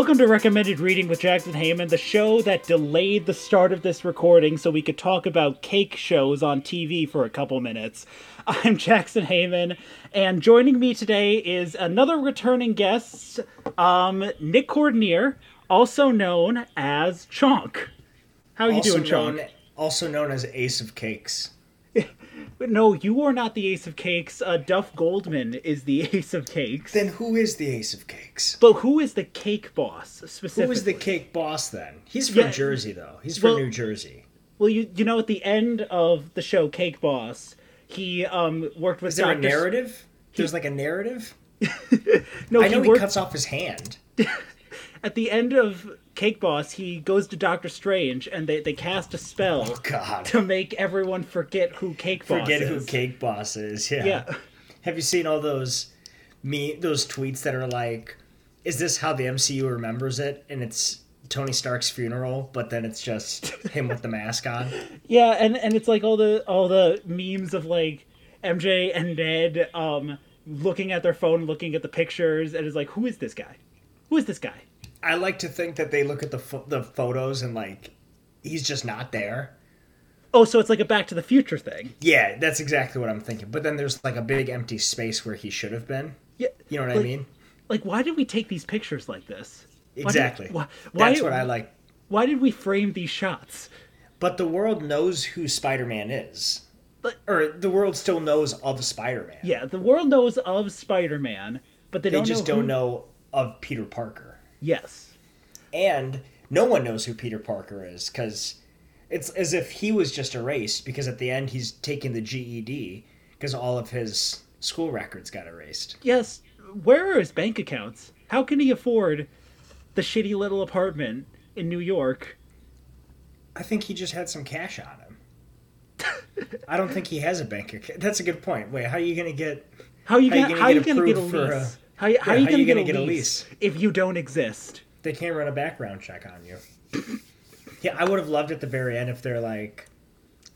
Welcome to Recommended Reading with Jackson Heyman, the show that delayed the start of this recording so we could talk about cake shows on TV for a couple minutes. I'm Jackson Heyman, and joining me today is another returning guest, um, Nick Cordonier, also known as Chonk. How are you also doing, known, Also known as Ace of Cakes. No, you are not the Ace of Cakes. Uh, Duff Goldman is the Ace of Cakes. Then who is the Ace of Cakes? But who is the cake boss specifically? Who is the cake boss then? He's from Yeah. Jersey though. He's from Well- New Jersey. Well, you you know at the end of the show Cake Boss, he um worked with Is there a Dr. S- narrative? There's like a narrative? No, I know he he worked cuts off his hand. at the end of Cake Boss. He goes to Doctor Strange and they they cast a spell Oh God. to make everyone forget who Cake Boss Forget is. who Cake Boss is. Yeah. Yeah. Have you seen all those me those tweets that are like, is this how the MCU remembers it? And it's Tony Stark's funeral, but then it's just him with the mask on. Yeah, and and it's like all the all the memes of like MJ and Ned um looking at their phone, looking at the pictures, and it's like, who is this guy? Who is this guy? I like to think that they look at the pho- the photos and like he's just not there. Oh, so it's like a Back to the Future thing. Yeah, that's exactly what I'm thinking. But then there's like a big empty space where he should have been. Yeah, You know what I mean? like why did we take these pictures like this? Why did- Exactly. why, why, That's what I like. why did we frame these shots? But the world knows who Spider-Man is. But- or the world still knows of Spider-Man. Yeah, the world knows of Spider-Man, but they, They don't just know don't who- know of Peter Parker. Yes. And no one knows who Peter Parker is cuz it's as if he was just erased because at the end he's taking the GED because all of his school records got erased. Yes. Where are his bank accounts? How can he afford the shitty little apartment in New York? I think he just had some cash on him. I don't think he has a bank account. That's a good point. Wait, how are you going to get How are you How you gonna gonna how you get gonna get a approved for lease? How, how, Yeah, are you how gonna, you get, gonna a get a lease if you don't exist? they can't run a background check on you. yeah, I would have loved at the very end if they're like,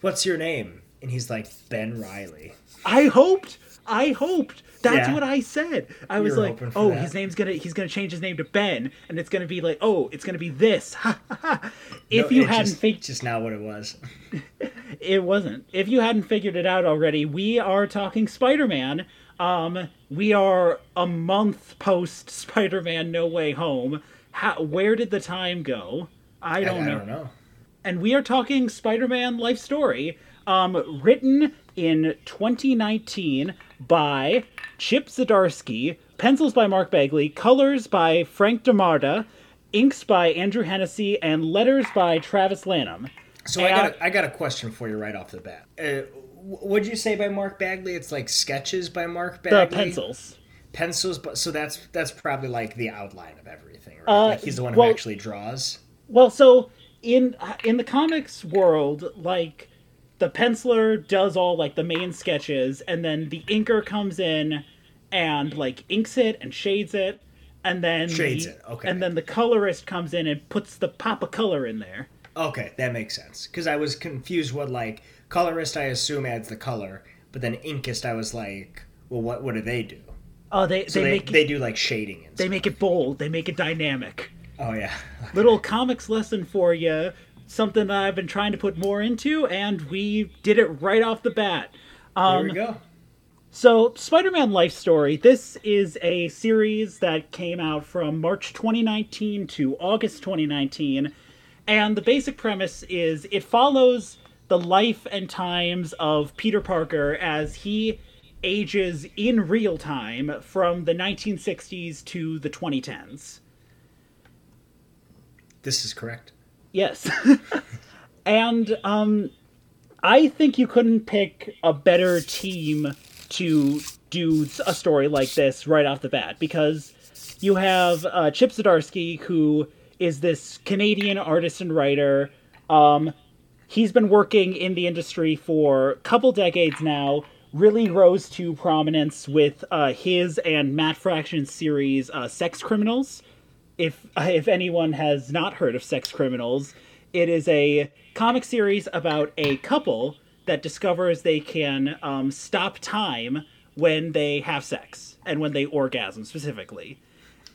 "What's your name?" and he's like Ben Riley. I hoped. I hoped. That's Yeah. what I said. I was were like, "Oh, that. his name's gonna he's gonna change his name to Ben, and it's gonna be like, oh, it's gonna be this." if No, you hadn't just, figured, just not what it was. it wasn't. If you hadn't figured it out already, we are talking Spider-Man. Um, we are a month post Spider-Man No Way Home. How, where did the time go? I I, don't I know. don't know. and we are talking Spider-Man life story, um, written in 2019 by Chip Zdarsky, pencils by Mark Bagley, colors by Frank D'Armata, inks by Andrew Hennessy, and letters by Travis Lanham. So I got a, I got a question for you right off the bat. Uh, what'd you say by Mark Bagley? It's like sketches by Mark Bagley. The pencils. pencils, but so that's that's probably like the outline of everything, right? Uh, like he's the one well- who actually draws. Well, so in in the comics world, like the penciler does all like the main sketches, and then the inker comes in and like inks it and shades it, and then Shades the- it, okay. and then the colorist comes in and puts the pop of color in there. Okay, that makes sense. Because I was confused. What like colorist? I assume adds the color, but then inkist, I was like, well, what what do they do? Oh, they So they, they make they do like shading and they stuff. make it bold. They make it dynamic. Oh yeah. Little comics lesson for you. Something that I've been trying to put more into, and we did it right off the bat. there we um, go. So, Spider Man Life Story, this is a series that came out from March 2019 to August 2019. And the basic premise is it follows the life and times of Peter Parker as he ages in real time from the 1960s to the 2010s. This is correct. Yes. and um I think you couldn't pick a better team to do a story like this right off the bat because you have uh, Chip Zdarsky, who is this Canadian artist and writer. Um, he's been working in the industry for a couple decades now. Really rose to prominence with uh, his and Matt Fraction's series, uh, Sex Criminals if if anyone has not heard of Sex Criminals, it is a comic series about a couple that discovers they can um, stop time when they have sex and when they orgasm specifically,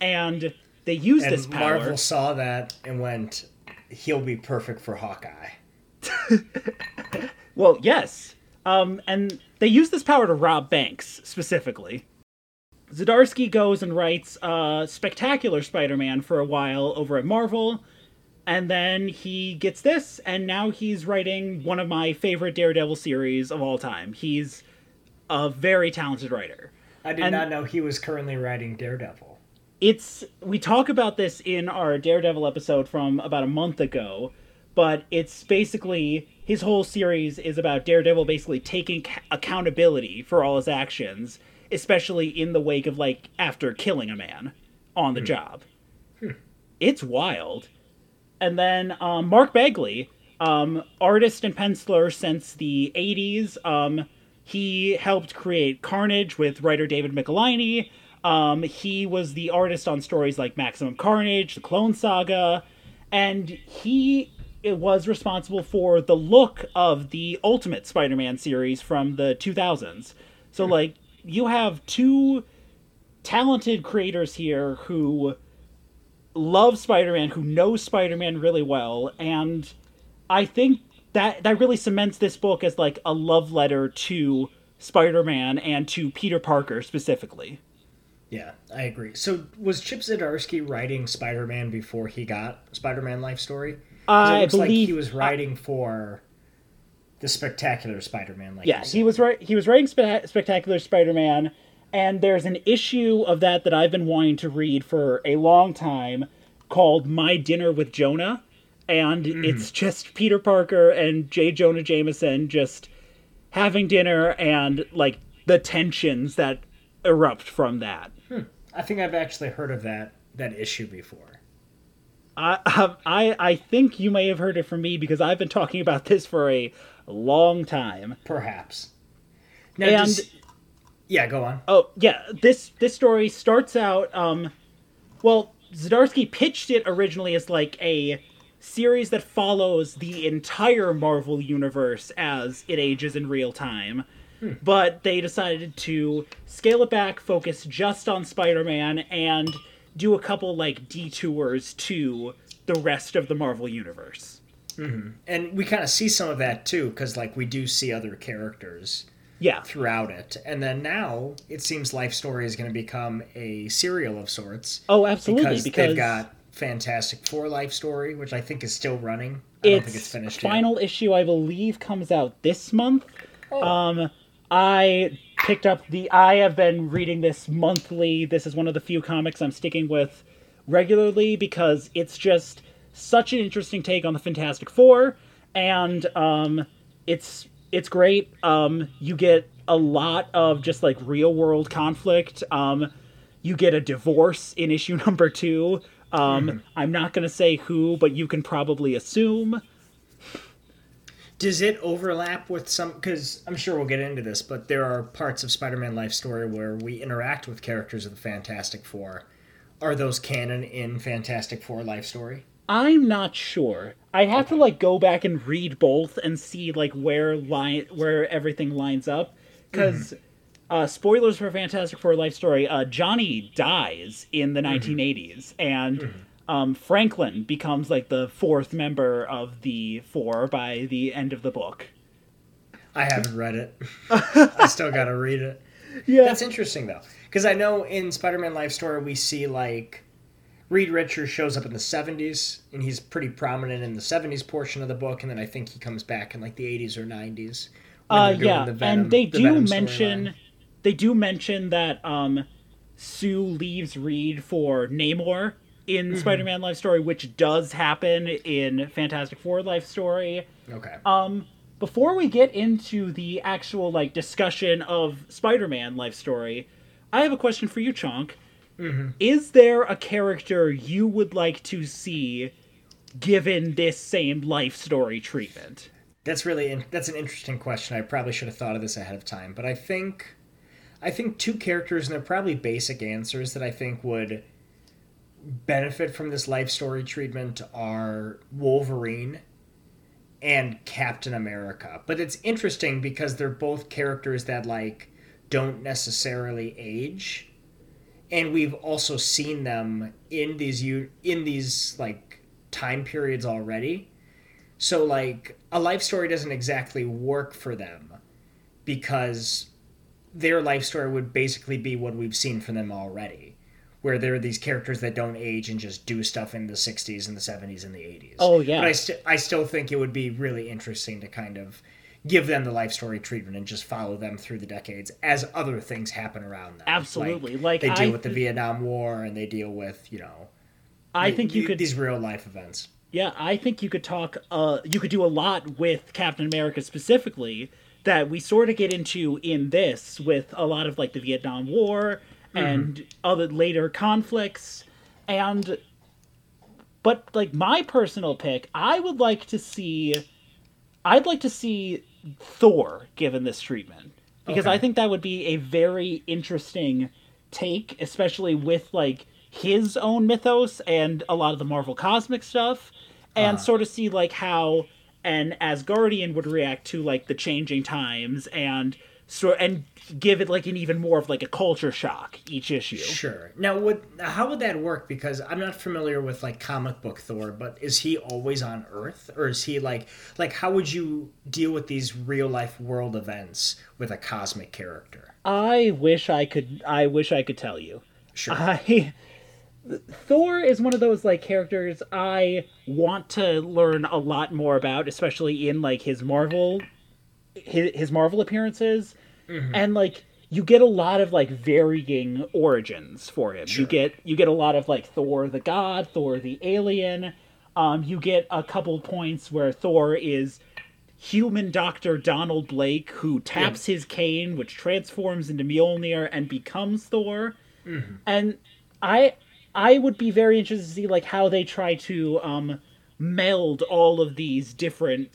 and they use And this power. Marvel saw that and went, he'll be perfect for Hawkeye. Well, yes. Um, and they use this power to rob banks specifically. Zdarsky goes and writes uh, Spectacular Spider-Man for a while over at Marvel, and then he gets this, and now he's writing one of my favorite Daredevil series of all time. He's a very talented writer. I did And- not know he was currently writing Daredevil. it's we talk about this in our Daredevil episode from about a month ago, but it's basically his whole series is about Daredevil basically taking accountability for all his actions, especially in the wake of like after killing a man on the job. It's wild. And then um, Mark Bagley, um, artist and penciler since the 80s. Um, he helped create Carnage with writer David Michelinie. Um, he was the artist on stories like Maximum Carnage, The Clone Saga, and he it was responsible for the look of the Ultimate Spider-Man series from the 2000s. So hmm. like you have two talented creators here who love Spider-Man, who know Spider-Man really well, and I think that that really cements this book as like a love letter to Spider-Man and to Peter Parker specifically. Yeah, I agree. So was Chip Zdarsky writing Spider-Man before he got Spider-Man Life Story? I looks like he was writing for the Spectacular Spider-Man. Like Yeah, he was right. He was writing Spe- Spectacular Spider-Man, and there's an issue of that that I've been wanting to read for a long time called "My Dinner with Jonah," and hmm. it's just Peter Parker and J. Jonah Jameson just having dinner and like the tensions that erupt from that. Hmm. I think I've actually heard of that that issue before. I, I I think you may have heard it from me because I've been talking about this for a long time. Perhaps. Now, And- does- yeah, go on. Oh yeah, this this story starts out. Um, well, Zdarsky pitched it originally as like a series that follows the entire Marvel universe as it ages in real time. But they decided to scale it back, focus just on Spider-Man, and do a couple like detours to the rest of the Marvel universe. And we kind of see some of that too, because like we do see other characters Yeah, throughout it, and then now it seems Life Story is going to become a serial of sorts. Oh, absolutely. because, Because, they've got Fantastic Four Life Story, which I think is still running. I don't think it's finished yet. final issue, I believe, comes out this month. Oh, Um, I picked up the. I have been reading this monthly. This is one of the few comics I'm sticking with regularly because it's just such an interesting take on the Fantastic Four, and um, it's it's great. Um, you get a lot of just like real world conflict. Um, you get a divorce in issue number two. Um, I'm not gonna say who, but you can probably assume. Does it overlap with some? Because I'm sure we'll get into this, but there are parts of Spider-Man Life Story where we interact with characters of the Fantastic Four. Are those canon in Fantastic Four Life Story? I'm not sure. I have to like go back and read both and see like where line where everything lines up because uh, spoilers for Fantastic Four Life Story. Uh, Johnny dies in the 1980s, and um, Franklin becomes like the fourth member of the four by the end of the book. I haven't read it. I still got to read it. Yeah, That's interesting though, because I know in Spider-Man Life Story we see like Reed Richards shows up in the '70s, and he's pretty prominent in the '70s portion of the book, and then I think he comes back in like the '80s or '90s. uh, yeah, the Venom- and they the do mention they do mention that um, Sue leaves Reed for Namor in Mm-hmm. Spider-Man Life Story, which does happen in Fantastic Four Life Story. Okay. Um, before we get into the actual like discussion of Spider-Man Life Story, I have a question for you, Chonk. Mm-hmm. Is there a character you would like to see given this same life story treatment? That's really in, that's an interesting question. I probably should have thought of this ahead of time, but I think I think two characters and they're probably basic answers that I think would benefit from this life story treatment are Wolverine and Captain America. But it's interesting because they're both characters that like don't necessarily age and we've also seen them in these in these like time periods already. So like a life story doesn't exactly work for them because their life story would basically be what we've seen from them already. Where there are these characters that don't age and just do stuff in the 60s and the 70s and the 80s. Oh, yeah. But I, st- I still think it would be really interesting to kind of give them the life story treatment and just follow them through the decades as other things happen around them. Absolutely. Like, they deal I with the Vietnam War and they deal with, you know, I think you th- could these real life events. Yeah, I think you could talk. Uh, you could do a lot with Captain America specifically that we sort of get into in this with a lot of like the Vietnam War Mm-hmm. and other later conflicts, and but like my personal pick, I would like to see. I'd like to see Thor given this treatment because Okay. I think that would be a very interesting take, especially with like his own mythos and a lot of the Marvel cosmic stuff, and ah. sort of see like how an Asgardian would react to like the changing times and sort and give it like an even more of like a culture shock each issue. Sure. Now, would how would that work? Because I'm not familiar with like comic book Thor, but is he always on Earth, or is he like like how would you deal with these real life world events with a cosmic character? I wish I could. I wish I could tell you. Sure. I Thor is one of those like characters I want to learn a lot more about, especially in like his Marvel his, his Marvel appearances. And like you get a lot of like varying origins for him. You get you get a lot of like Thor the god, Thor the alien. Um you get a couple points where Thor is human doctor Donald Blake who taps his cane which transforms into Mjolnir and becomes Thor. And I I would be very interested to see like how they try to um meld all of these different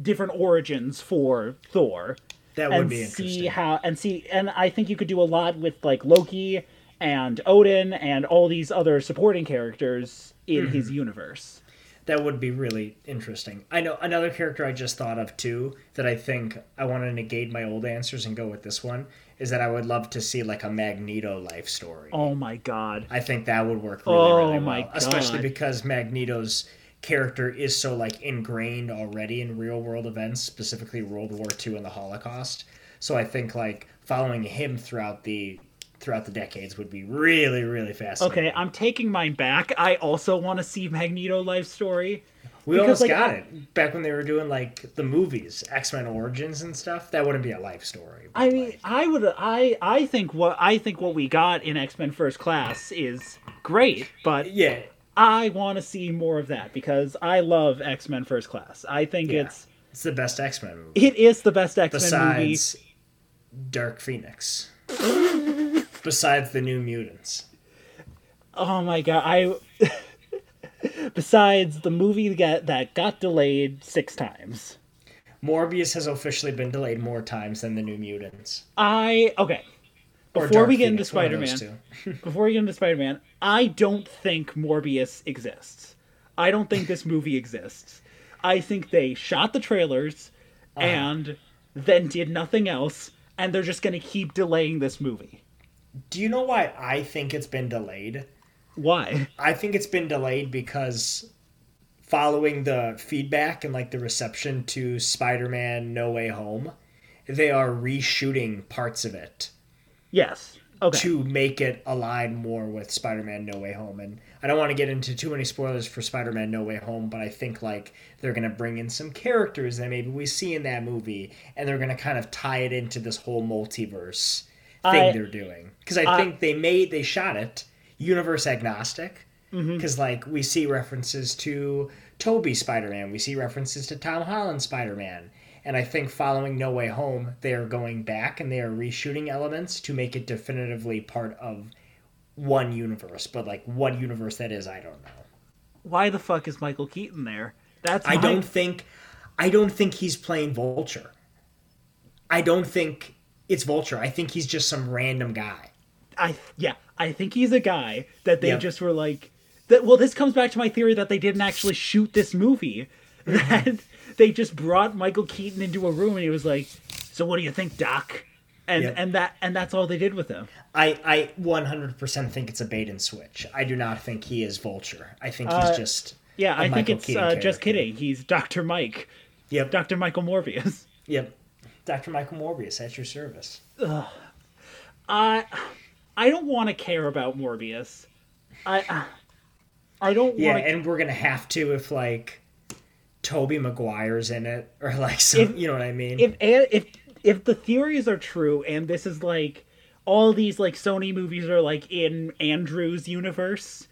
different origins for Thor that would and be see how and see and I think you could do a lot with like Loki and Odin and all these other supporting characters in Mm-hmm. his universe. That would be really interesting. I know another character I just thought of too that I think I want to negate my old answers and go with this one is that I would love to see like a Magneto life story. Oh my god. I think that would work really, Oh really my well, especially because Magneto's character is so like ingrained already in real world events, specifically World War II and the Holocaust. So I think like following him throughout the throughout the decades would be really, really fascinating. Okay, I'm taking mine back. I also want to see Magneto life story. we because, almost like, got I- it back when they were doing like the movies, X Men Origins and stuff. That wouldn't be a life story. I mean, like, I would I I think what I think what we got in X-Men First Class is great, but yeah, I want to see more of that because I love X-Men First Class. I think Yeah. it's it's the best X Men movie it is the best X-Men movie. besides Dark Phoenix. besides the New Mutants. Oh my god, I Besides the movie that that got delayed 6 times. Morbius has officially been delayed more times than the New Mutants. I okay. Or Before we get into Phoenix, one of Spider-Man, before we get into Spider-Man, I don't think Morbius exists. I don't think this movie exists. I think they shot the trailers Uh-huh. and then did nothing else, and they're just going to keep delaying this movie. Do you know why I think it's been delayed? Why? I think it's been delayed because following the feedback and like the reception to Spider-Man No Way Home, they are reshooting parts of it Yes. Okay. to make it align more with Spider-Man No Way Home. And I don't want to get into too many spoilers for Spider-Man No Way Home, but I think like they're going to bring in some characters that maybe we see in that movie and they're going to kind of tie it into this whole multiverse thing I- they're doing. Cuz I I- think they made they shot it universe agnostic Mm-hmm. because like we see references to Tobey Spider-Man, we see references to Tom Holland Spider-Man. And I think following No Way Home, they are going back and they are reshooting elements to make it definitively part of one universe. But like what universe that is, I don't know. Why the fuck is Michael Keaton there? That's I my- don't think I don't think he's playing Vulture. I don't think it's Vulture. I think he's just some random guy. I yeah, I think he's a guy that they Yep. just were like that well this comes back to my theory that they didn't actually shoot this movie. That they just brought Michael Keaton into a room and he was like, "So what do you think, doc?" and Yep. and that and that's all they did with him. I, I 100% think it's a bait and switch. I do not think he is Vulture. I think he's Uh, just. Yeah, I think it's uh, just kidding. He's Doctor Mike, Yep. Doctor Michael Morbius. Yep. Dr. Michael Morbius at your service. I I don't want to care about Morbius. I I don't Yeah, want to. and we're gonna have to if like Tobey Maguire's in it or like some, If- you know what I mean? If if if the theories are true and this is like all these like Sony movies are like in Andrew's universe,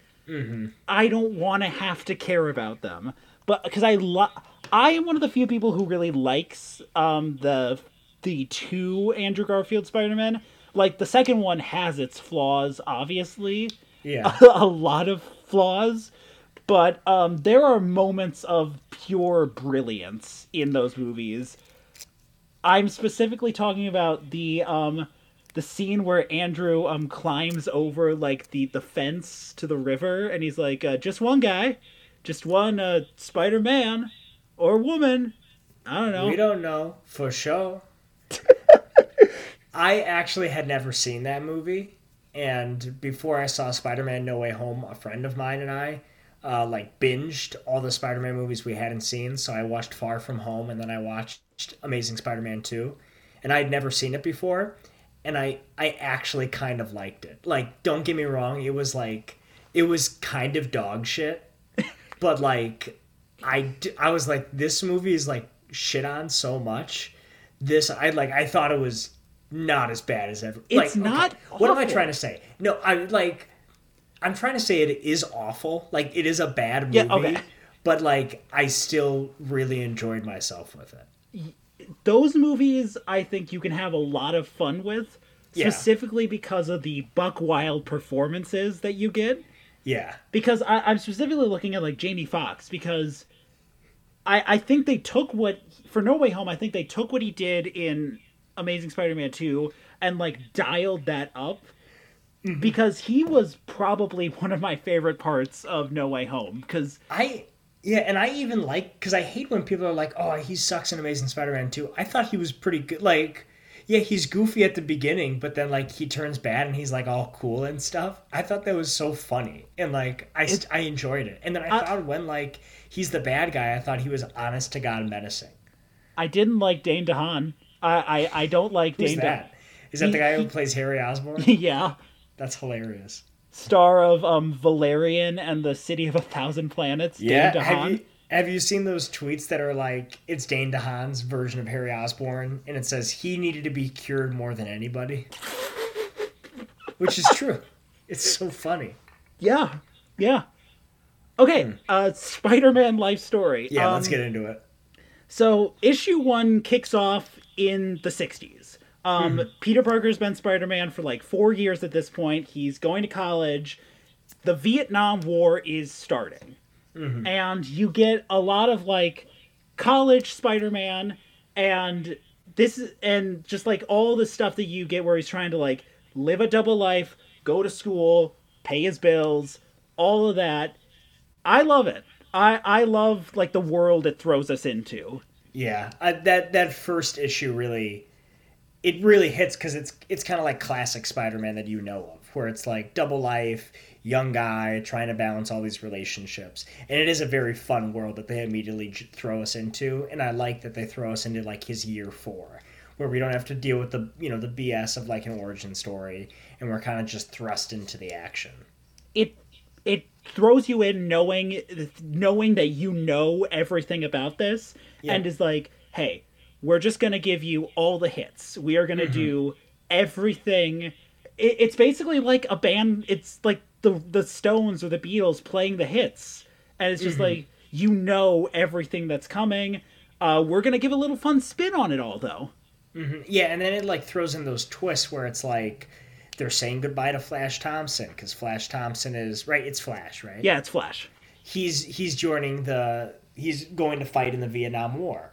I don't want to have to care about them. But because I love, I am one of the few people who really likes um the the two Andrew Garfield Spider-Man. Like the second one has its flaws, obviously. yeah, a lot of flaws, but um, there are moments of pure brilliance in those movies. I'm specifically talking about the um, the scene where Andrew um climbs over like the the fence to the river, and he's like, uh, "Just one guy, just one uh, Spider Man or woman." I don't know. we don't know for sure. I actually had never seen that movie, and before I saw Spider-Man: No Way Home, a friend of mine and I. Uh, like binged all the Spider-Man movies we hadn't seen, so I watched Far From Home, and then I watched Amazing Spider-Man Two, and I'd never seen it before, and I I actually kind of liked it. Like, don't get me wrong, it was like it was kind of dog shit, but like I I was like this movie is like shit on so much. This I like I thought it was not as bad as ever. It's like, okay, not What am I trying to say? No, I like I'm trying to say it is awful. Like it is a bad movie. Yeah, okay. But like I still really enjoyed myself with it. those movies I think you can have a lot of fun with, Yeah. specifically because of the buck wild performances that you get. Yeah. Because I, I'm specifically looking at like Jamie Foxx because I I think they took what for No Way Home I think they took what he did in Amazing Spider-Man 2 and like dialed that up Mm-hmm. because he was probably one of my favorite parts of No Way Home because I yeah, and I even like because I hate when people are like, "Oh, he sucks in Amazing Spider-Man 2. I thought he was pretty good. Like, yeah, he's goofy at the beginning, but then like he turns bad and he's like all cool and stuff. I thought that was so funny and like I st- I enjoyed it. And then I I- thought when like he's the bad guy, I thought he was honest to god menacing. I didn't like Dane DeHaan. I I, I don't like Who's Dane that? Is that He- the guy who he- plays Harry Osborn? Yeah. That's hilarious. star of um Valerian and the City of a Thousand Planets. Yeah, Dane have you have you seen those tweets that are like it's Dane DeHaan's version of Harry Osborn, and it says he needed to be cured more than anybody, which is true. It's so funny. Yeah, yeah. Okay, uh, Spider-Man life story. Hmm. Yeah, let's Um, get into it. So issue one kicks off in the '60s. Um, Mm-hmm. Peter Parker's been Spider-Man for like four years at this point. He's going to college. The Vietnam War is starting, Mm-hmm. and you get a lot of like college Spider-Man, and this is and just like all the stuff that you get where he's trying to like live a double life, go to school, pay his bills, all of that. I love it. I I love like the world it throws us into. Yeah, uh, that that first issue really, it really hits because it's it's kind of like classic Spider-Man that you know of, where it's like double life, young guy trying to balance all these relationships, and it is a very fun world that they immediately throw us into, and I like that they throw us into like his year four, where we don't have to deal with the you know the BS of like an origin story, and we're kind of just thrust into the action. it it throws you in knowing knowing that you know everything about this and is like hey we're just gonna give you all the hits. We are gonna mm-hmm. do everything. It, it's basically like a band it's like the the stones or the beatles playing the hits. And it's just mm-hmm. like you know everything that's coming. Uh, we're gonna give a little fun spin on it all though. Mm-hmm. Yeah, and then it like throws in those twists where it's like they're saying goodbye to Flash Thompson because Flash Thompson is right. It's Flash, right? yeah it's flash. He's he's joining the he's going to fight in the Vietnam War,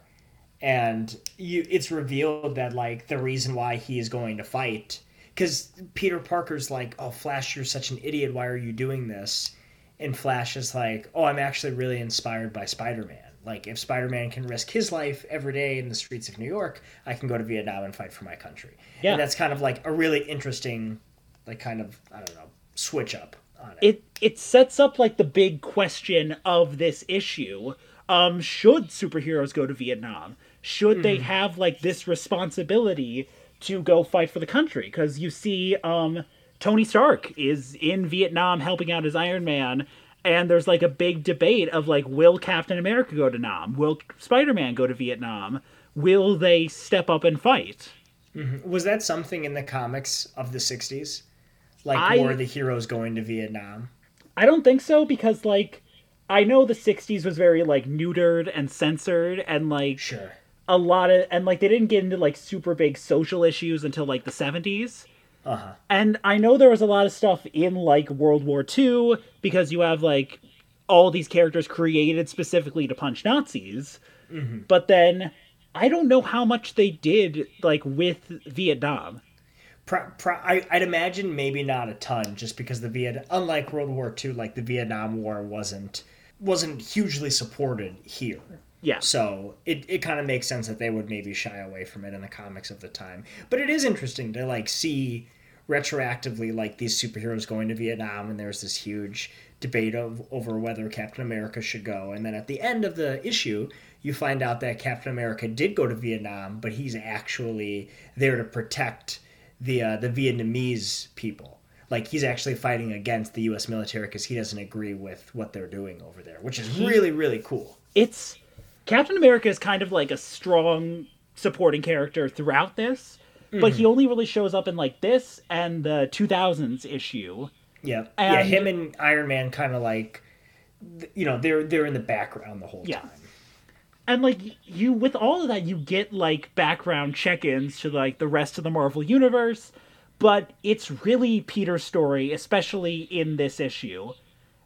and you it's revealed that like the reason why he is going to fight because Peter Parker's like, oh Flash, you're such an idiot. Why are you doing this? And Flash is like, oh, I'm actually really inspired by Spider Man. Like if Spider-Man can risk his life every day in the streets of New York, I can go to Vietnam and fight for my country. Yeah. And that's kind of like a really interesting, like kind of I don't know, switch up on it. it it sets up like the big question of this issue um should superheroes go to vietnam should they have like this responsibility to go fight for the country because you see um tony stark is in vietnam helping out as iron man and there's like a big debate of like will captain america go to nam will spider-man go to vietnam will they step up and fight Was that something in the comics of the '60s? Like, I- were the heroes going to Vietnam? I don't think so because like I know the 60s was very like neutered and censored and like Sure. A lot of and like they didn't get into like super big social issues until like the 70s. Uh huh. And I know there was a lot of stuff in like World War II because you have like all these characters created specifically to punch Nazis. But then I don't know how much they did like with Vietnam. Pro, pro, I, I'd imagine maybe not a ton, just because the Viet, unlike World War II, like the Vietnam War wasn't wasn't hugely supported here. Yeah. So it, it kind of makes sense that they would maybe shy away from it in the comics of the time. But it is interesting to like see retroactively like these superheroes going to Vietnam and there's this huge debate of over whether Captain America should go. And then at the end of the issue, you find out that Captain America did go to Vietnam, but he's actually there to protect the uh, the Vietnamese people. Like he's actually fighting against the U.S. military because he doesn't agree with what they're doing over there, which is really really cool. it's Captain America is kind of like a strong supporting character throughout this, but he only really shows up in like this and the 2000s issue. Yeah, yeah. Him and Iron Man kind of like, you know, they're they're in the background the whole Yeah. time. And like you with all of that you get like background check-ins to like the rest of the Marvel universe, but it's really Peter's story especially in this issue.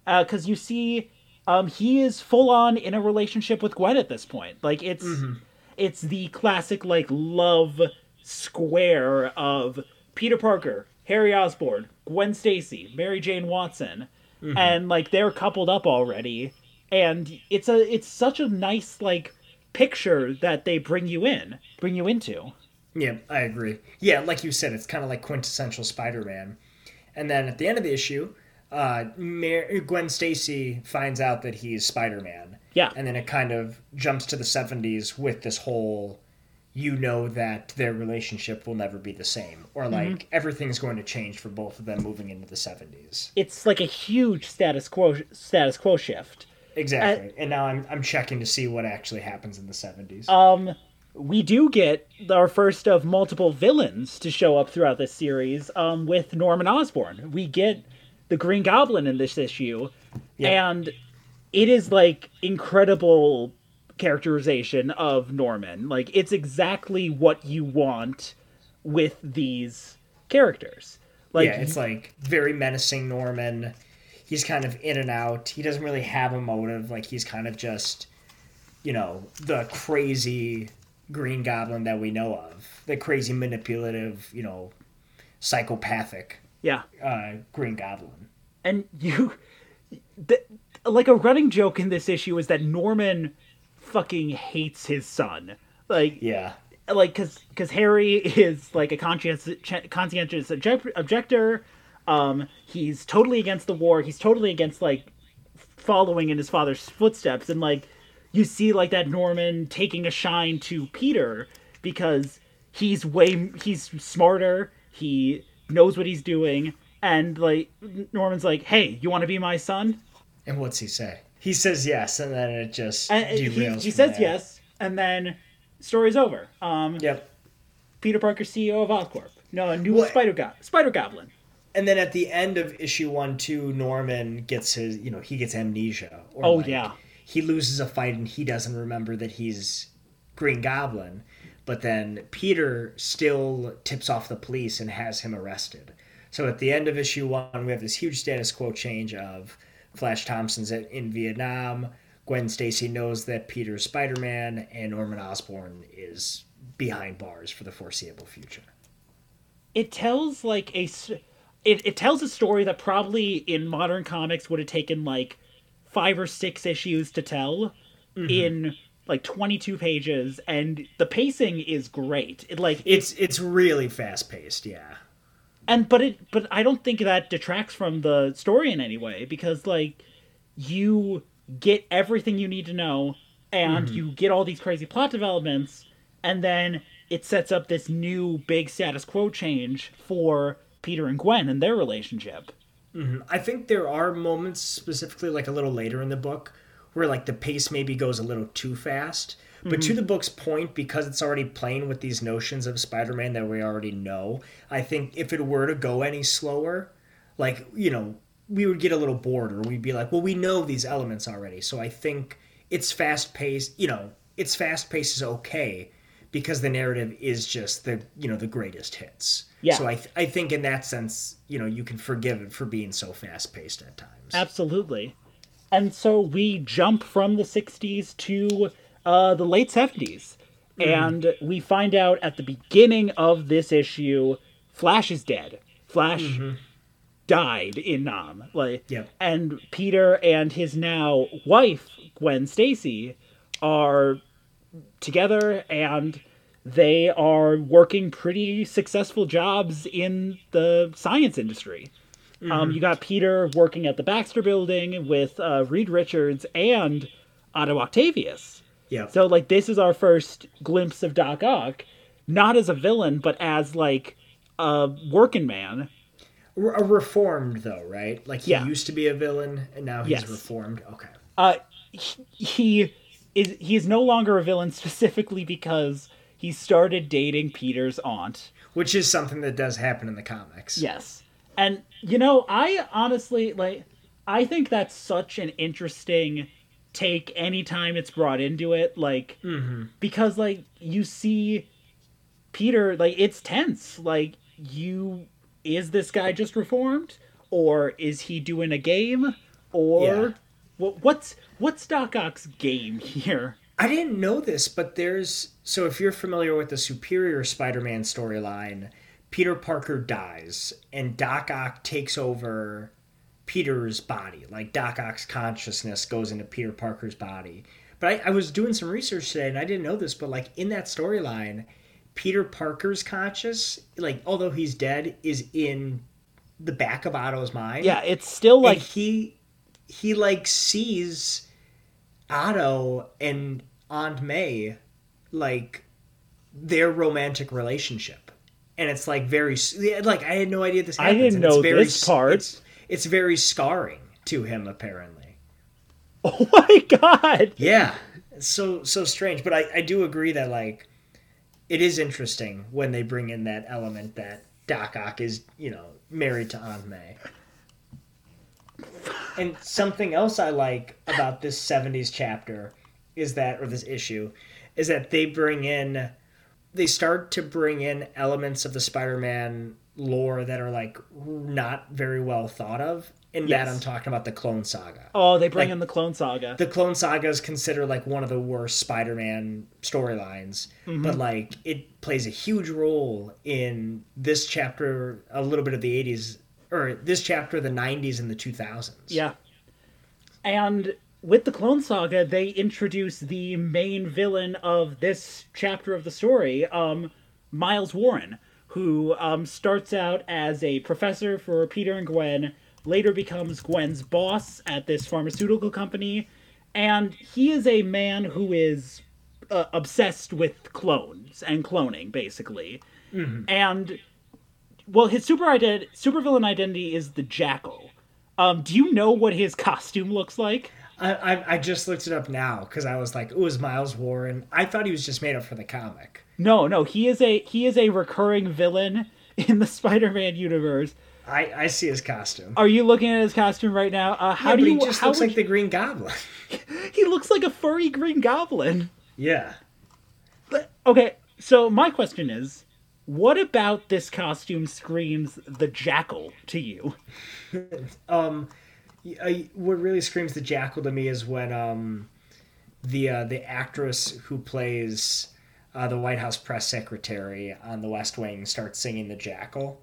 Uh cuz you see um he is full on in a relationship with Gwen at this point. Like it's it's the classic like love square of Peter Parker, Harry Osborn, Gwen Stacy, Mary Jane Watson, and like they're coupled up already, and it's a it's such a nice like picture that they bring you in, bring you into. Yeah, I agree. Yeah, like you said, it's kind of like quintessential Spider-Man. And then at the end of the issue, uh, Mar- Gwen Stacy finds out that he's Spider-Man. Yeah. And then it kind of jumps to the 70s with this whole you know that their relationship will never be the same or like everything's going to change for both of them moving into the 70s. It's like a huge status quo status quo shift. Exactly. and now I'm I'm checking to see what actually happens in the 70s. Um, we do get our first of multiple villains to show up throughout this series. Um, with Norman Osborn, we get the Green Goblin in this issue, Yeah. and it is like incredible characterization of Norman. Like it's exactly what you want with these characters. Like yeah, it's like very menacing Norman. He's kind of in and out. He doesn't really have a motive. Like he's kind of just, you know, the crazy Green Goblin that we know of. The crazy manipulative, you know, psychopathic yeah. uh, Green Goblin. and you the, like a running joke in this issue is that norman fucking hates his son like Yeah. like because because harry is like a conscientious conscientious object, objector um he's totally against the war he's totally against like following in his father's footsteps and like you see like that norman taking a shine to peter because he's way he's smarter he knows what he's doing and like norman's like hey you want to be my son And what's he say? He says yes, and then it just and he, derails. he from says there. yes and then story's over um Yep. peter parker ceo of oscorp no a new What? spider go- spider goblin And then at the end of issue one, two, Norman gets his, you know, he gets amnesia. Or Oh, like, yeah. He loses a fight and he doesn't remember that he's Green Goblin. But then Peter still tips off the police and has him arrested. So at the end of issue one, we have this huge status quo change of Flash Thompson's at- in Vietnam. Gwen Stacy knows that Peter's Spider Man, and Norman Osborn is behind bars for the foreseeable future. it tells like a, it, it tells a story that probably in modern comics would have taken like five or six issues to tell mm-hmm. in like 22 pages and the pacing is great. It like It's it's really fast paced, yeah. and but it but I don't think that detracts from the story in any way because like you get everything you need to know and mm-hmm. you get all these crazy plot developments and then it sets up this new big status quo change for Peter and Gwen and their relationship. Mm-hmm. I think there are moments specifically like a little later in the book where like the pace maybe goes a little too fast. But to mhm. the book's point, because it's already playing with these notions of Spider-Man that we already know, I think if it were to go any slower, like you know, we would get a little bored, or we'd be like, well, we know these elements already. So I think it's fast paced. You know, it's fast paced is okay because the narrative is just the you know the greatest hits. Yeah. So I th- I think in that sense, you know, you can forgive it for being so fast paced at times. Absolutely. And so we jump from the 60s to uh, the late 70s. And we find out at the beginning of this issue, Flash is dead. Flash died in Nam. Like, Yep. And Peter and his now wife, Gwen Stacy, are together and they are working pretty successful jobs in the science industry. Um, you got Peter working at the Baxter Building with uh, Reed Richards and Otto Octavius. Yeah. So, like, this is our first glimpse of Doc Ock, not as a villain, but as like a working man. a reformed though, right? Like he Yeah. used to be a villain and now he's Yes. reformed. Okay. Uh, he, he is he is no longer a villain specifically because he started dating Peter's aunt. Which is something that does happen in the comics. Yes. And you know, I honestly like I think that's such an interesting take anytime it's brought into it like mm-hmm. because like you see Peter like it's tense like you is this guy just reformed or is he doing a game or Yeah. what what's what's Doc Ock's game here? I didn't know this, but there's so if you're familiar with the Superior Spider-Man storyline, Peter Parker dies and Doc Ock takes over Peter's body. Like Doc Ock's consciousness goes into Peter Parker's body. But I, I was doing some research today and I didn't know this, but like in that storyline, Peter Parker's conscious, like although he's dead, is in the back of Otto's mind. Yeah, it's still like like he he like sees Otto and Aunt May like their romantic relationship, and it's like very like I had no idea this. I Happens, didn't and it's know very this part. It's, it's very scarring to him apparently. oh my god. Yeah, it's so so strange, but I I do agree that like it is interesting when they bring in that element that Doc Ock is you know married to Aunt May. And something else I like about this 70s chapter is that, or this issue, is that they bring in, they start to bring in elements of the Spider Man lore that are like not very well thought of. In Yes. that, I'm talking about the Clone Saga. Oh, they bring Like- in the Clone Saga. The Clone Saga is considered like one of the worst Spider Man storylines, mm-hmm. but like it plays a huge role in this chapter, a little bit of the 80s, or this chapter, the 90s and the 2000s. Yeah. And with the Clone Saga, they introduce the main villain of this chapter of the story, um, Miles Warren, who um, starts out as a professor for Peter and Gwen, later becomes Gwen's boss at this pharmaceutical company, and he is a man who is uh, obsessed with clones and cloning, basically. And well, his super ident- supervillain identity is the Jackal. Um, do you know what his costume looks like? I, I, I just looked it up now because I was like, it was Miles Warren. I thought he was just made up for the comic. No, no, he is a he is a recurring villain in the Spider-Man universe. I, I see his costume. Are you looking at his costume right now? Uh, how Yeah, do you? he just looks like the Green Goblin. he looks like a furry Green Goblin. yeah. But- Okay, so my question is, what about this costume screams the Jackal to you? Um, I- what really screams the Jackal to me is when um, the uh, the actress who plays uh, the White House press secretary on The West Wing starts singing the Jackal.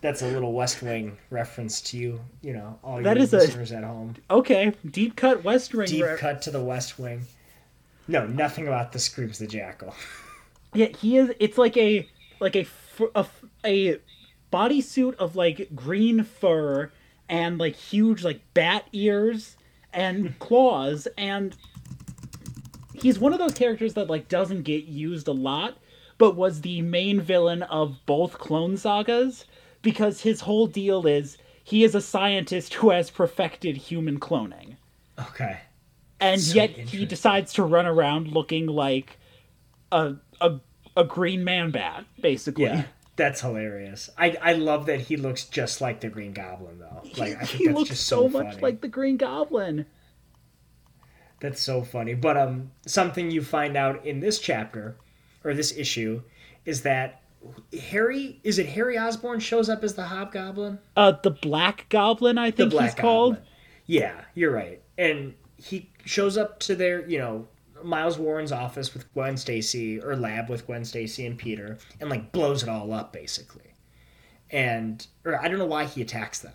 That's a little West Wing reference to you, you know, all That you is a- listeners at home. Okay, deep cut West Wing. Deep cut to the West Wing. No, nothing about the screams the jackal. Yeah, he is. It's like a like a a, a bodysuit of like green fur and like huge like bat ears and hmm. claws and he's one of those characters that like doesn't get used a lot but was the main villain of both clone sagas because his whole deal is he is a scientist who has perfected human cloning Okay. and So yet he decides to run around looking like a a, a green man bat basically Yeah. That's hilarious. I, I love that he looks just like the Green Goblin though. Like I think he that's looks just so, so, much like the green goblin That's so funny. But um, something you find out in this chapter or this issue is that Harry is it Harry Osborn shows up as the Hobgoblin? uh the black goblin i The think Black he's called Yeah, you're right. And he shows up to their, you know, Miles Warren's office with Gwen Stacy or lab with Gwen Stacy and Peter and like blows it all up basically. And or I don't know why he attacks them.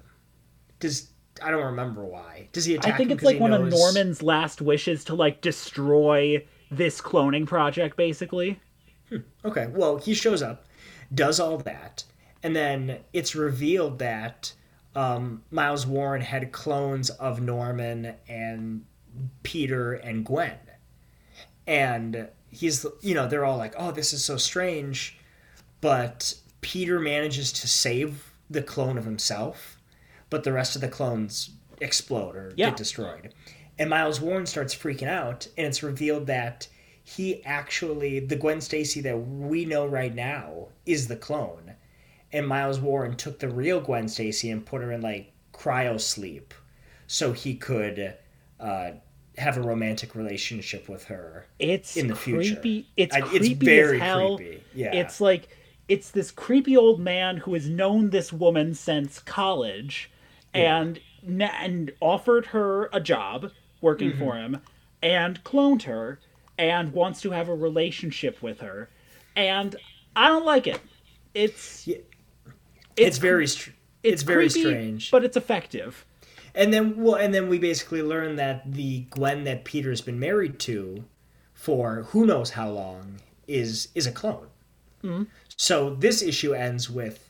Does I don't remember why. Does he attack i think it's like one of norman's last wishes to like destroy this cloning project basically Okay, well, he shows up, does all that, and then it's revealed that um, Miles Warren had clones of Norman and Peter and Gwen. And he's, you know, they're all like, oh, this is so strange. But Peter manages to save the clone of himself, but the rest of the clones explode or Yeah. get destroyed. And Miles Warren starts freaking out, and it's revealed that he actually, the Gwen Stacy that we know right now, is the clone. And Miles Warren took the real Gwen Stacy and put her in like cryo sleep so he could uh, have a romantic relationship with her. it's In the future. it's I- creepy it's very as hell creepy. Yeah. it's like it's this creepy old man who has known this woman since college and na- and offered her a job working Mm-hmm. for him and cloned her and wants to have a relationship with her and i don't like it it's Yeah. it's, it's very str- it's, very creepy, strange. but it's effective And then well, and then we basically learn that the Gwen that Peter's been married to for who knows how long is is a clone. Hmm. So this issue ends with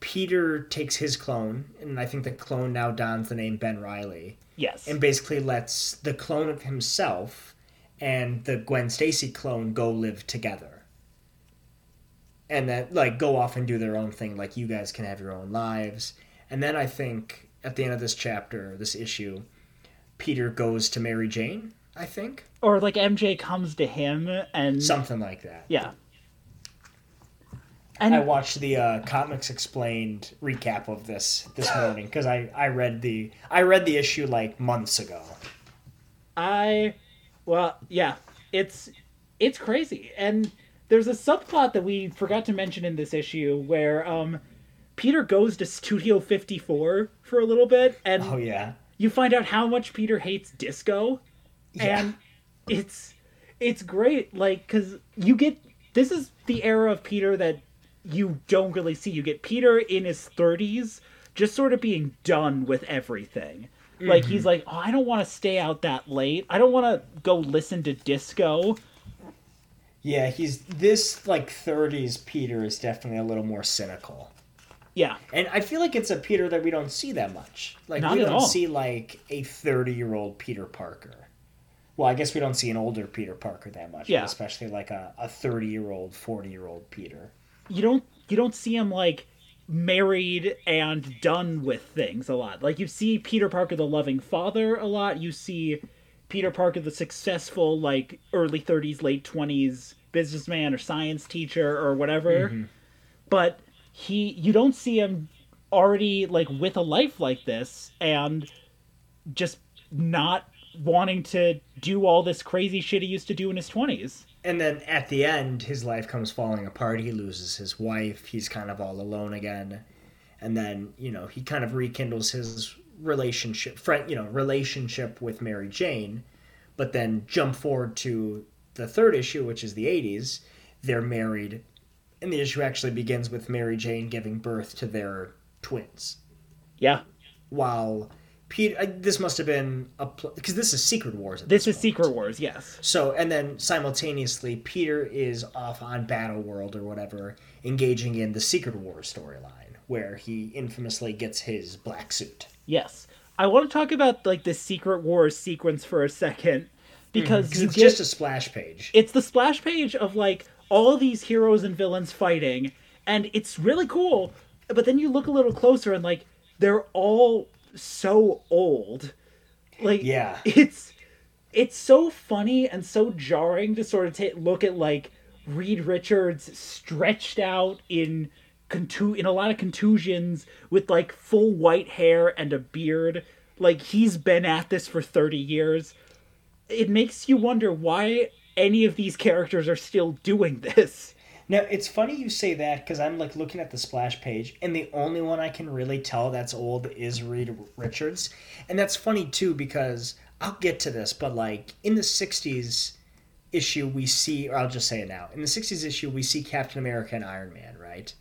Peter takes his clone, and I think the clone now dons the name Ben Reilly, yes and basically lets the clone of himself and the Gwen Stacy clone go live together. And that like go off and do their own thing, like you guys can have your own lives. And then I think at the end of this chapter, this issue, Peter goes to Mary Jane, I think. or like mj comes to him and Something like that. yeah and I watched the uh, comics explained recap of this this morning because I, I read the I read the issue like months ago. I well, yeah, it's it's crazy. And there's a subplot that we forgot to mention in this issue where um Peter goes to Studio 54 for a little bit and Oh yeah, you find out how much Peter hates disco Yeah. and it's it's great like cuz you get this is the era of Peter that you don't really see. You get Peter in his 30s just sort of being done with everything. Like he's mm-hmm. like, "Oh, I don't want to stay out that late. I don't want to go listen to disco." yeah. He's this like 30s Peter is definitely a little more cynical. Yeah. And I feel like it's a Peter that we don't see that much. Like Not we don't all. see like a 30-year-old Peter Parker. Well, I guess we don't see an older Peter Parker that much, Yeah. especially like a, a 30-year-old, 40-year-old Peter. You don't you don't see him like married and done with things a lot. Like you see Peter Parker the loving father a lot. You see Peter Parker the successful like early 30s late 20s businessman or science teacher or whatever. Mm-hmm. But he you don't see him already like with a life like this and just not wanting to do all this crazy shit he used to do in his 20s. And then at the end, his life comes falling apart. He loses his wife. He's kind of all alone again. And then, you know, he kind of rekindles his relationship, friend, you know, relationship with Mary Jane. But then jump forward to the third issue, which is the 80s. They're married. And the issue actually begins with Mary Jane giving birth to their twins. Yeah. While Peter, uh, this must have been a because this is Secret Wars. At This this is Secret Wars, yes. So, and then simultaneously, Peter is off on Battle World or whatever, engaging in the Secret Wars storyline, where he infamously gets his black suit. Yes. I want to talk about like the Secret Wars sequence for a second because you it's get just a splash page. it's the splash page of like all these heroes and villains fighting and it's really cool but then you look a little closer and like they're all so old. Like Yeah. it's it's so funny and so jarring to sort of ta look at like Reed Richards stretched out in contu- in a lot of contusions with like full white hair and a beard. Like he's been at this for 30 years. It makes you wonder why any of these characters are still doing this. Now, it's funny you say that because I'm like looking at the splash page, and the only one I can really tell that's old is Reed Richards. And that's funny too because I'll get to this, but like in the 60s issue, we see, or I'll just say it now, in the 60s issue, we see Captain America and Iron Man, right?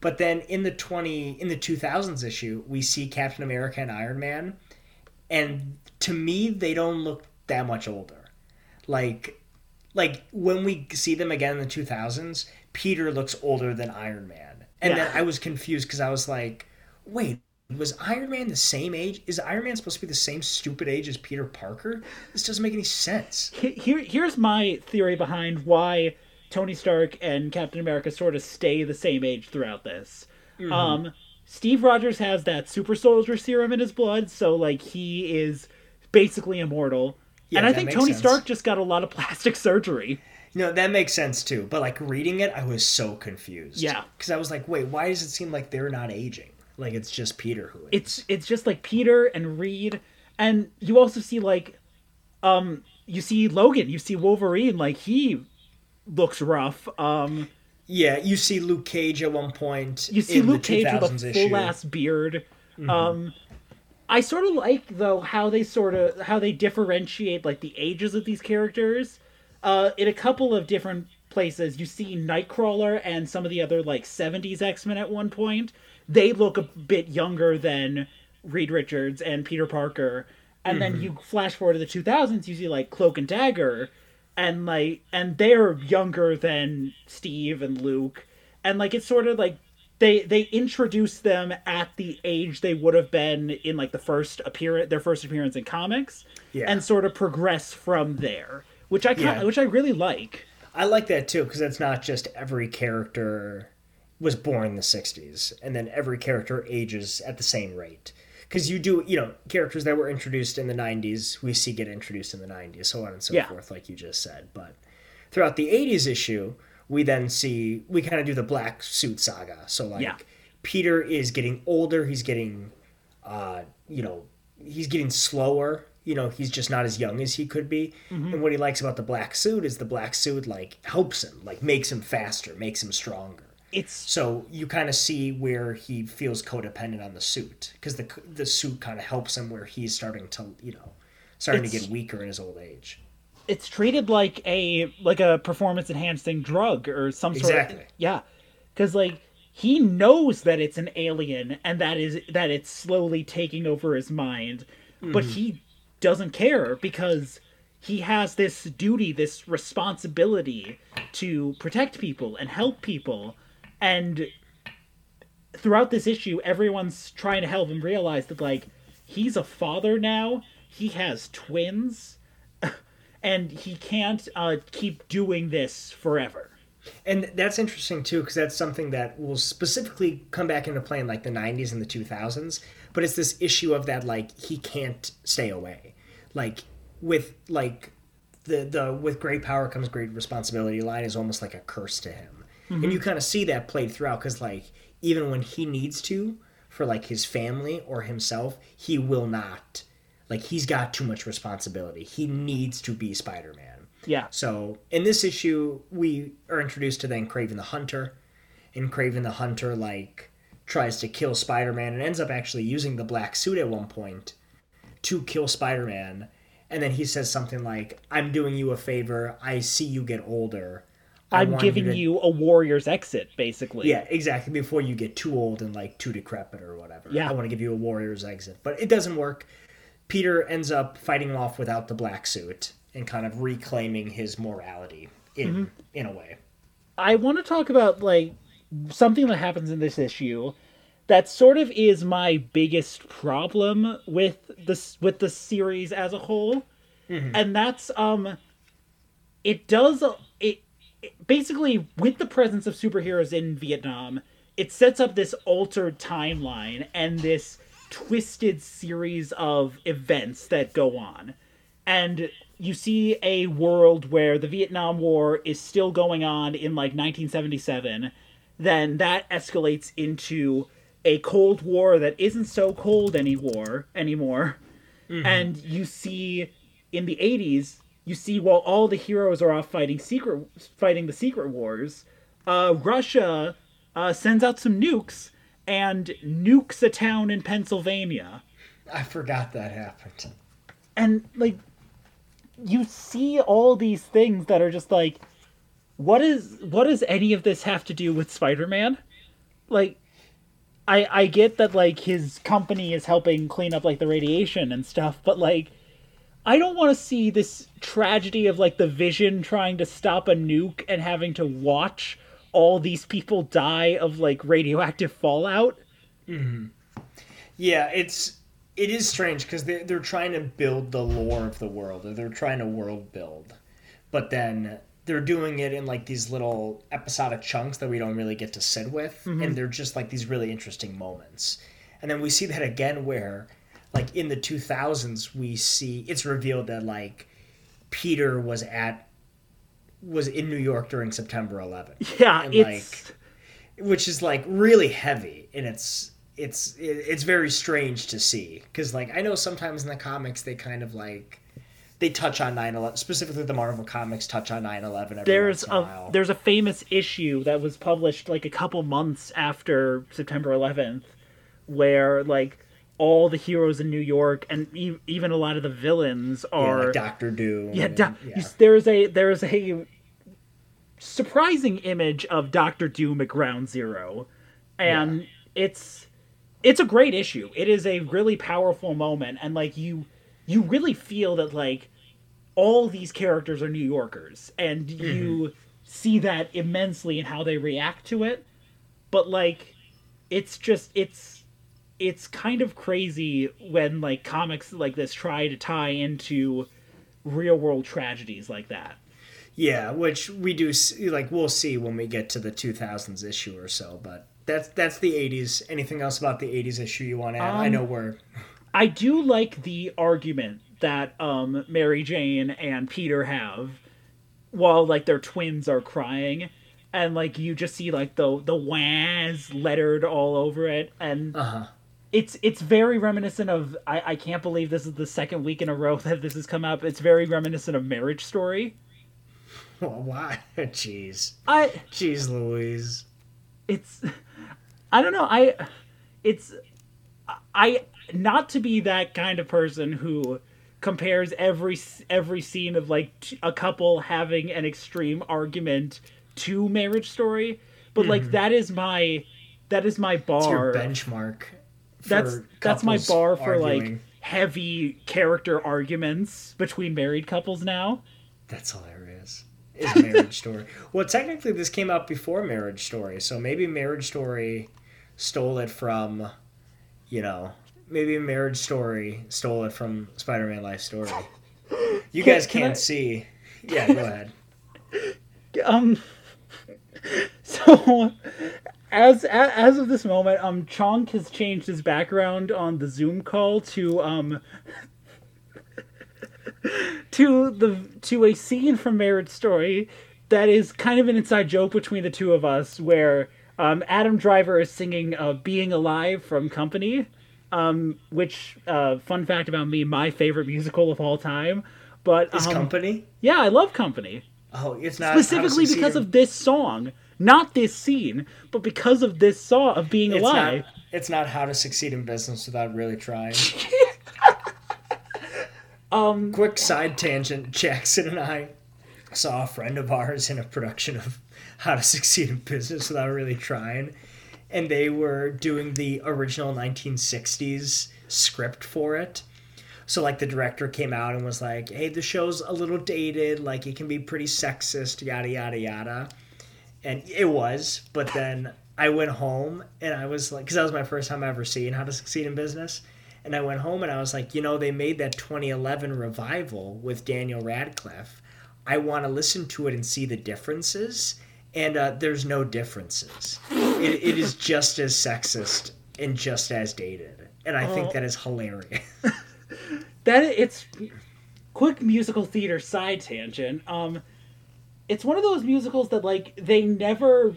But then in the 20, in the 2000s issue, we see Captain America and Iron Man, and to me, they don't look that much older. Like, like when we see them again in the 2000s, Peter looks older than Iron Man. And Yeah. then I was confused because I was like, wait, was Iron Man the same age? Is Iron Man supposed to be the same stupid age as Peter Parker? This doesn't make any sense. Here, here's my theory behind why Tony Stark and Captain America sort of stay the same age throughout this. Mm-hmm. Um, Steve Rogers has that super soldier serum in his blood, so like he is basically immortal. Yeah, and I think Tony sense. Stark just got a lot of plastic surgery. No, that makes sense too. But like reading it, I was so confused. Yeah. Because I was like, wait, why does it seem like they're not aging? Like it's just Peter who is. it's it's just like Peter and Reed, and you also see like, um, you see Logan, you see Wolverine, like he looks rough. Um, Yeah, you see Luke Cage at one point. you see Luke Cage with 2000s a issue. full ass beard. Um, I sort of like though how they sort of how they differentiate like the ages of these characters. Uh, in a couple of different places, you see Nightcrawler and some of the other like '70s X-Men at one point. They look a bit younger than Reed Richards and Peter Parker. And then you flash forward to the 2000s, you see like Cloak and Dagger, and like and they're younger than Steve and Luke, and like it's sort of like they they introduce them at the age they would have been in like the first appearance their first appearance in comics, Yeah. and sort of progress from there, which I Yeah. which I really like. I like that too because it's not just every character was born in the 60s and then every character ages at the same rate. Because you do, you know, characters that were introduced in the 90s, we see get introduced in the 90s, so on and so Yeah. forth, like you just said. But throughout the 80s issue, we then see, we kind of do the black suit saga. So, like, Yeah. Peter is getting older, he's getting, uh, you know, he's getting slower. You know, he's just not as young as he could be. And what he likes about the black suit is the black suit, like, helps him, like, makes him faster, makes him stronger. It's So you kind of see where he feels codependent on the suit because the the suit kind of helps him where he's starting to you know starting to get weaker in his old age. It's treated like a like a performance enhancing drug or some sort Exactly. of yeah. Because like he knows that it's an alien and that is that it's slowly taking over his mind but mm-hmm. he doesn't care because he has this duty this responsibility to protect people and help people. And throughout this issue everyone's trying to help him realize that like he's a father now. He has twins and he can't uh, keep doing this forever. And that's interesting too because that's something that will specifically come back into play in like the 90s and the 2000s. But it's this issue of that like he can't stay away, like with like the the with great power comes great responsibility line is almost like a curse to him, and you kind of see that played throughout because like even when he needs to for like his family or himself, he will not. Like he's got too much responsibility. He needs to be Spider Man. Yeah, So in this issue, we are introduced to then Kraven the Hunter, and Kraven the Hunter like tries to kill Spider-Man and ends up actually using the black suit at one point to kill Spider-Man, and then he says something like, "I'm doing you a favor. I see you get older. I I'm want giving to- you a warrior's exit, basically. Yeah, exactly. Before you get too old and like too decrepit or whatever. Yeah. I want to give you a warrior's exit. But it doesn't work. Peter ends up fighting him off without the black suit and kind of reclaiming his morality in Mm-hmm. in a way. I want to talk about like something that happens in this issue that sort of is my biggest problem with this with the series as a whole. And that's um it does it, it basically with the presence of superheroes in Vietnam, it sets up this altered timeline and this twisted series of events that go on. And you see a world where the Vietnam War is still going on in like 1977. Then that escalates into a Cold War that isn't so cold anymore anymore. And you see in the 80s, you see while all the heroes are off fighting secret fighting the secret wars, uh, Russia uh, sends out some nukes and nukes a town in Pennsylvania I forgot that happened. and like you see all these things that are just like what is what does any of this have to do with spider-man like i i get that like his company is helping clean up like the radiation and stuff but like i don't want to see this tragedy of like the vision trying to stop a nuke and having to watch all these people die of like radioactive fallout? Mm-hmm. Yeah, it's it is strange because they they're trying to build the lore of the world, or they're trying to world build, but then they're doing it in like these little episodic chunks that we don't really get to sit with, and mm-hmm. they're just like these really interesting moments. And then we see that again where, like in the two thousands, we see it's revealed that like Peter was at was in New York during September 11th yeah And, it's which is like really heavy and it's it's it's very strange to see. Because like i know sometimes in the comics they kind of like they touch on 9-11 specifically the marvel comics touch on 9-11 every there's a a there's a famous issue that was published like a couple months after September 11th where like all the heroes in New York and e- even a lot of the villains yeah, are like Doctor Doom. yeah, and- yeah. there's a there's a surprising image of Doctor Doom at Ground Zero, and it's it's a great issue. It is a really powerful moment, and like you you really feel that like all these characters are New Yorkers, and mm-hmm. you see that immensely in how they react to it. But like, it's just it's it's kind of crazy when like comics like this try to tie into real world tragedies like that. Yeah, which we do see, like we'll see when we get to the 2000s issue or so, but that's that's the 80s. Anything else about the 80s issue you want to add? I Um, know we're I do like the argument that um, Mary Jane and Peter have while like their twins are crying, and like you just see like the the Waz lettered all over it, and uh-huh. It's it's very reminiscent of I, I can't believe this is the second week in a row that this has come up. It's very reminiscent of Marriage Story. Well, why? Jeez. I Jeez Louise. it's I don't know. I it's I not to be that kind of person who compares every every scene of like a couple having an extreme argument to Marriage Story, but like mm-hmm. that is my that is my bar. It's your benchmark. That's that's my bar for like heavy character arguments between married couples now. That's hilarious. Is Marriage Story. Well, technically, this came out before Marriage Story, so maybe Marriage Story stole it from, you know, maybe Marriage Story stole it from Spider Man Life Story. You guys can can't I- see. Yeah, go ahead. Um. So, as as of this moment, um, Chonk has changed his background on the Zoom call to um. to the to a scene from Marriage Story that is kind of an inside joke between the two of us, where um, Adam Driver is singing uh, "Being Alive" from Company, um, which uh, fun fact about me, my favorite musical of all time. But Is um, Company? yeah, I love Company Oh, it's not. Specifically because of this song, not this scene, but because of this saw of being It's alive. not, it's not how to succeed in business without really trying. Um, Quick side tangent Jackson and I saw a friend of ours in a production of How to Succeed in Business Without Really Trying, and they were doing the original 1960s script for it. So like the director came out and was like, "Hey, the show's a little dated. Like it can be pretty sexist, yada yada yada," and it was. But then I went home and I was like, because that was my first time ever seeing How to Succeed in Business. And I went home and I was like, you know, they made that 2011 revival with Daniel Radcliffe. I want to listen to it and see the differences. And uh, there's no differences. It, it is just as sexist and just as dated. And I think Oh. that is hilarious. that it's quick musical theater side tangent um it's one of those musicals that like they never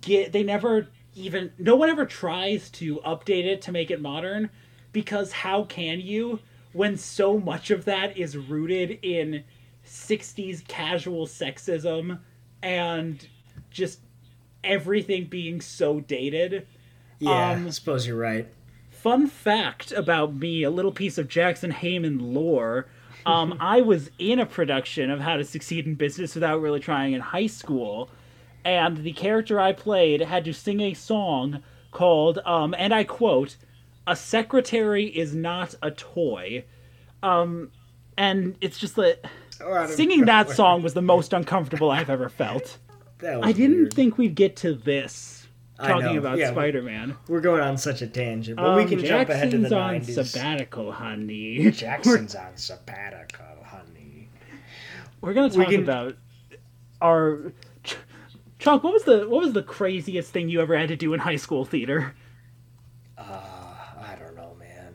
get they never even no one ever tries to update it to make it modern because how can you when so much of that is rooted in 60s casual sexism and just everything being so dated yeah, Um, I suppose you're right. fun fact about me, a little piece of Jackson Heyman lore. Um, I was in a production of How to Succeed in Business Without Really Trying in high school, and the character I played had to sing a song called, um, and I quote, "A secretary is not a toy," um, and it's just that singing that song was the most uncomfortable I've ever felt. I didn't weird. think we'd get to this talking about Yeah, Spider-Man. We're going on such a tangent, but we Um, can jump ahead to the Jackson's on 90s. sabbatical, honey. Jackson's on sabbatical, honey. We're gonna We talk can- about our Chuck. What was the what was the craziest thing you ever had to do in high school theater? Uh, I don't know, man.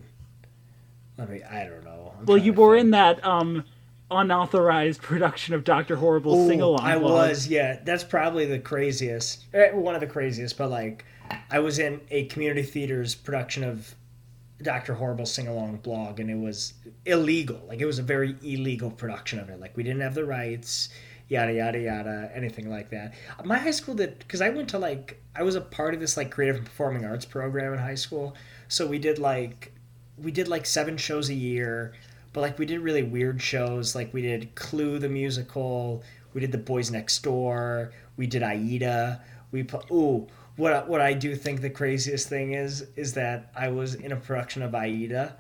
Let me. I don't know. I'm Well, you were think. in that um unauthorized production of Doctor Horrible sing along. I was, yeah. That's probably the craziest. eh, One of the craziest, but like, I was in a community theater's production of Doctor Horrible sing along blog, and it was illegal. Like, it was a very illegal production of it. Like, we didn't have the rights, yada yada yada, anything like that. My high school did because I went to like I was a part of this like creative and performing arts program in high school, so we did like we did like seven shows a year but like we did really weird shows. Like we did clue the musical. We did the boys next door. We did aida. We put ooh what what i do think the craziest thing is is that i was in a production of aida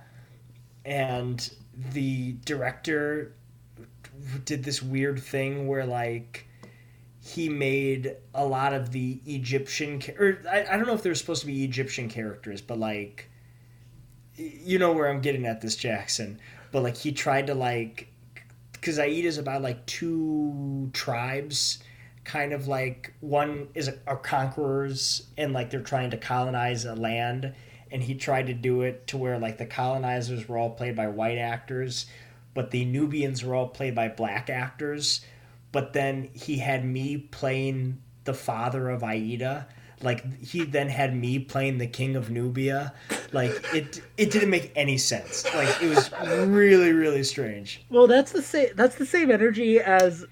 and the director did this weird thing where like he made a lot of the Egyptian or I, I don't know if they're supposed to be Egyptian characters, but like you know where I'm getting at this Jackson, but like he tried to like because Aida is about like two tribes, kind of like one is a, conquerors and like they're trying to colonize a land, and he tried to do it to where like the colonizers were all played by white actors, but the Nubians were all played by black actors, but then he had me playing the father of Aida. Like he then had me playing the king of Nubia. Like it it didn't make any sense. Like it was really really strange. Well, that's the same. That's the same energy as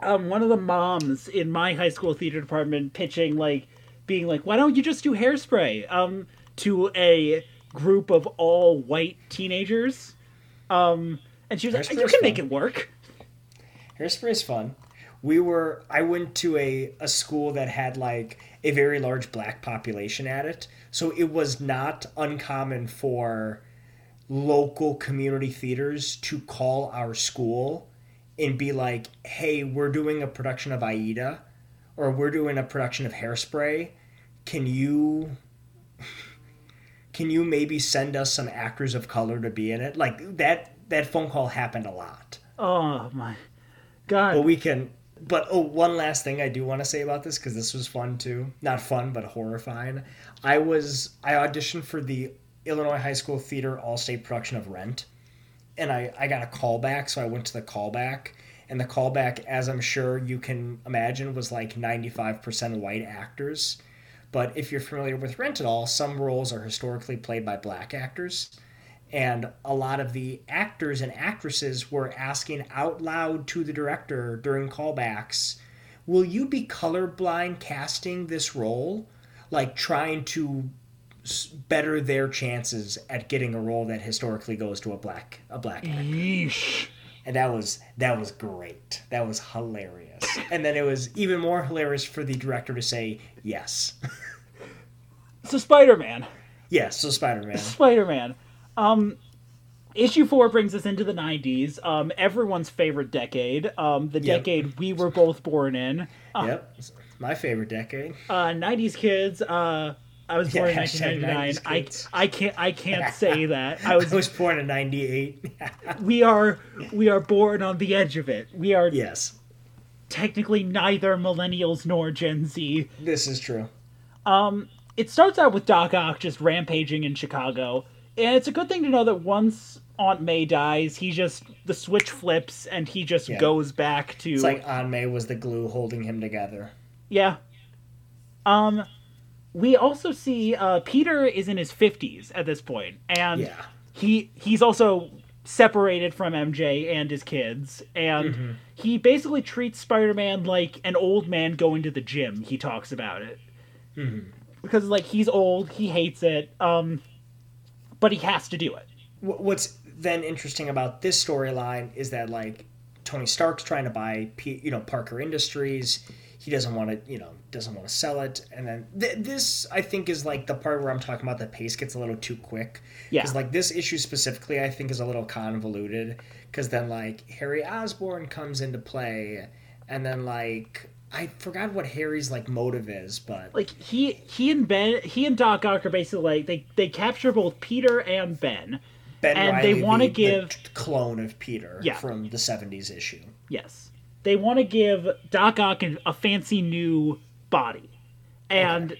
um, one of the moms in my high school theater department pitching, like, being like, "Why don't you just do hairspray?" Um, to a group of all white teenagers. Um, and she was like, "You can make it work." Hairspray is fun. We were I went to a, a school that had like a very large black population at it. So it was not uncommon for local community theaters to call our school and be like, "Hey, we're doing a production of Aida or we're doing a production of Hairspray. Can you can you maybe send us some actors of color to be in it?" Like that that phone call happened a lot. Oh my god! But we can. But oh, one last thing I do want to say about this because this was fun too. Not fun, but horrifying. I was I auditioned for the Illinois High School Theater All State production of Rent, and I I got a callback, so I went to the callback, and the callback, as I'm sure you can imagine, was like 95% white actors. But if you're familiar with Rent at all, some roles are historically played by black actors and a lot of the actors and actresses were asking out loud to the director during callbacks will you be colorblind casting this role like trying to better their chances at getting a role that historically goes to a black a black actor. Yeesh. and that was that was great. That was hilarious. And then it was even more hilarious for the director to say yes. So Spider Man. yes, so Spider Man. Spider Man. Um, issue four brings us into the '90s. Um, everyone's favorite decade. Um, the Yep. decade we were both born in. Yep, my favorite decade. Uh, '90s kids. Uh, I was born Yeah, in hashtag 1999. I. I can't I can't say that. I was. I was born in '98. We are we are born on the edge of it. We are yes, technically neither millennials nor Gen Z. this is true. it starts out with Doc Ock just rampaging in Chicago, and it's a good thing to know that once Aunt May dies, he just the switch flips and he just Yeah. goes back to It's like Aunt May was the glue holding him together. Yeah. Um, we also see uh, Peter is in his fifties at this point, and Yeah. he he's also separated from MJ and his kids, and Mm-hmm. he basically treats Spider-Man like an old man going to the gym. He talks about it Mm-hmm. because like he's old, he hates it, um, but he has to do it. What's then interesting about this storyline is that like Tony Stark's trying to buy, P- you know, Parker Industries. He doesn't want to, you know, doesn't want to sell it. And then th- this, I think, is like the part where I'm talking about the pace gets a little too quick. Yeah. Because like this issue specifically, I think is a little convoluted. Because then like Harry Osborn comes into play, and then like I forgot what Harry's like motive is, but Like he he and Ben he and Doc Ock are basically like they they capture both Peter and Ben. Ben and Reilly, they wanna the- the give- t- clone of Peter Yeah. from the '70s issue. Yes. They want to give Doc Ock a, fancy new body. And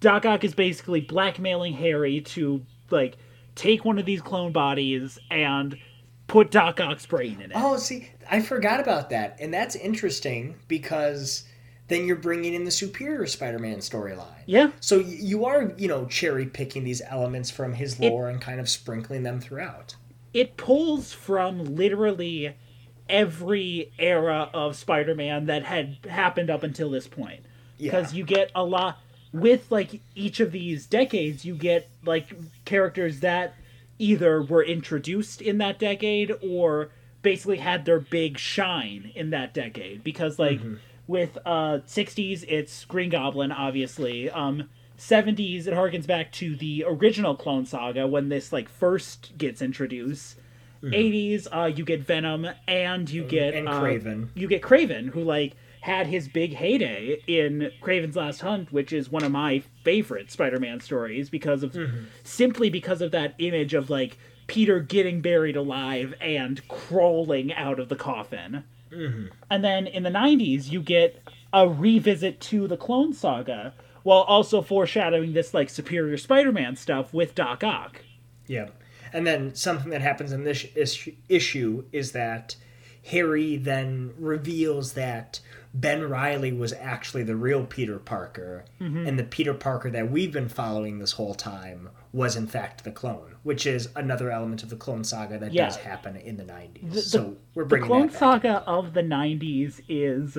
Doc Ock is basically blackmailing Harry to like take one of these clone bodies and put Doc Ock's brain in it. Oh, see, I forgot about that, and that's interesting because then you're bringing in the Superior Spider-Man storyline. Yeah. So you are, you know, cherry picking these elements from his lore and kind of sprinkling them throughout. it pulls from literally every era of Spider-Man that had happened up until this point. Because Yeah. you get a lot with like each of these decades, you get like characters that either were introduced in that decade or basically had their big shine in that decade. Because like with uh 60s, it's Green Goblin, obviously. Um 70s, it harkens back to the original Clone Saga when this like first gets introduced. 80s, uh, you get Venom, and you get and uh, Kraven. You get Kraven, who like had his big heyday in Kraven's Last Hunt, which is one of my favorite Spider-Man stories because of simply because of that image of like Peter getting buried alive and crawling out of the coffin. And then in the 90s, you get a revisit to the Clone Saga while also foreshadowing this like superior Spider-Man stuff with Doc Ock. Yeah. And then something that happens in this issue is that Harry then reveals that Ben Reilly was actually the real Peter Parker, mm-hmm. and the Peter Parker that we've been following this whole time was in fact the clone, which is another element of the Clone Saga that Yeah. does happen in the 90s. The- so we're bringing the Clone. Saga of the 90s is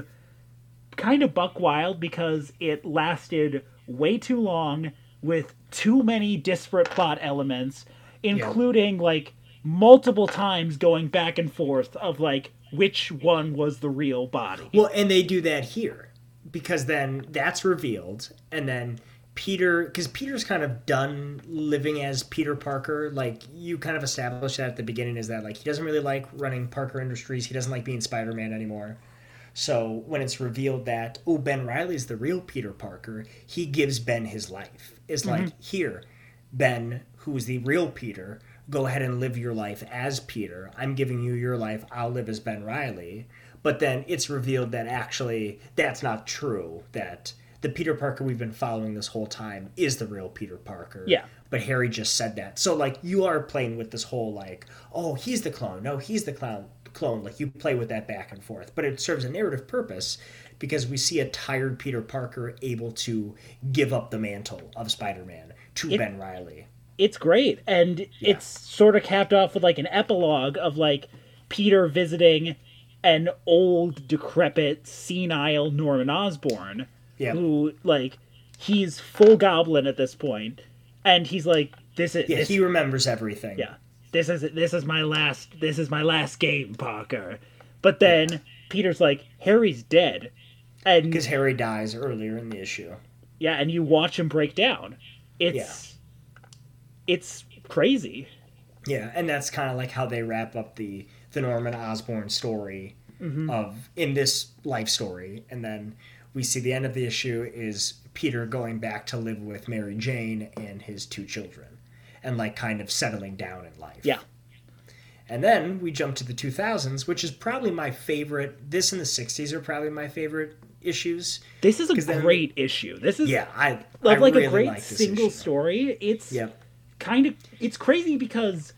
kind of buck wild because it lasted way too long with too many disparate plot elements, including like multiple times going back and forth of like which one was the real body. Well, and they do that here because then that's revealed, and then Peter, because Peter's kind of done living as Peter Parker. Like you kind of established that at the beginning, is that like he doesn't really like running Parker Industries. He doesn't like being Spider Man anymore. So when it's revealed that oh Ben Reilly's the real Peter Parker, he gives Ben his life. It's like mm-hmm. here, Ben, who's the real Peter, go ahead and live your life as Peter. I'm giving you your life. I'll live as Ben Reilly. But then it's revealed that actually that's not true. That the Peter Parker we've been following this whole time is the real Peter Parker. Yeah. But Harry just said that. So like you are playing with this whole like, oh, he's the clone. No, he's the clown clone. Like you play with that back and forth. But it serves a narrative purpose because we see a tired Peter Parker able to give up the mantle of Spider-Man to It- Ben Reilly. It's great and it's sort of capped off with like an epilogue of like peter visiting an old decrepit senile norman osborn Yeah. who like he's full goblin at this point and he's like this is Yeah, this, he remembers everything. yeah this is this is my last this is my last game, Parker. But then Peter's like, Harry's dead, and Because Harry dies earlier in the issue. yeah, and you watch him break down. It's it's crazy. Yeah, and that's kind of like how they wrap up the the Norman Osborn story mm-hmm. of in this life story, and then we see the end of the issue is Peter going back to live with Mary Jane and his two children, and like kind of settling down in life. Yeah. And then we jump to the 2000s, which is probably my favorite. This and the 60s are probably my favorite issues. This is a 'Cause then- great issue. This is Yeah, I, I like really a great like single issue. story. It's Yep. Kind of it's crazy because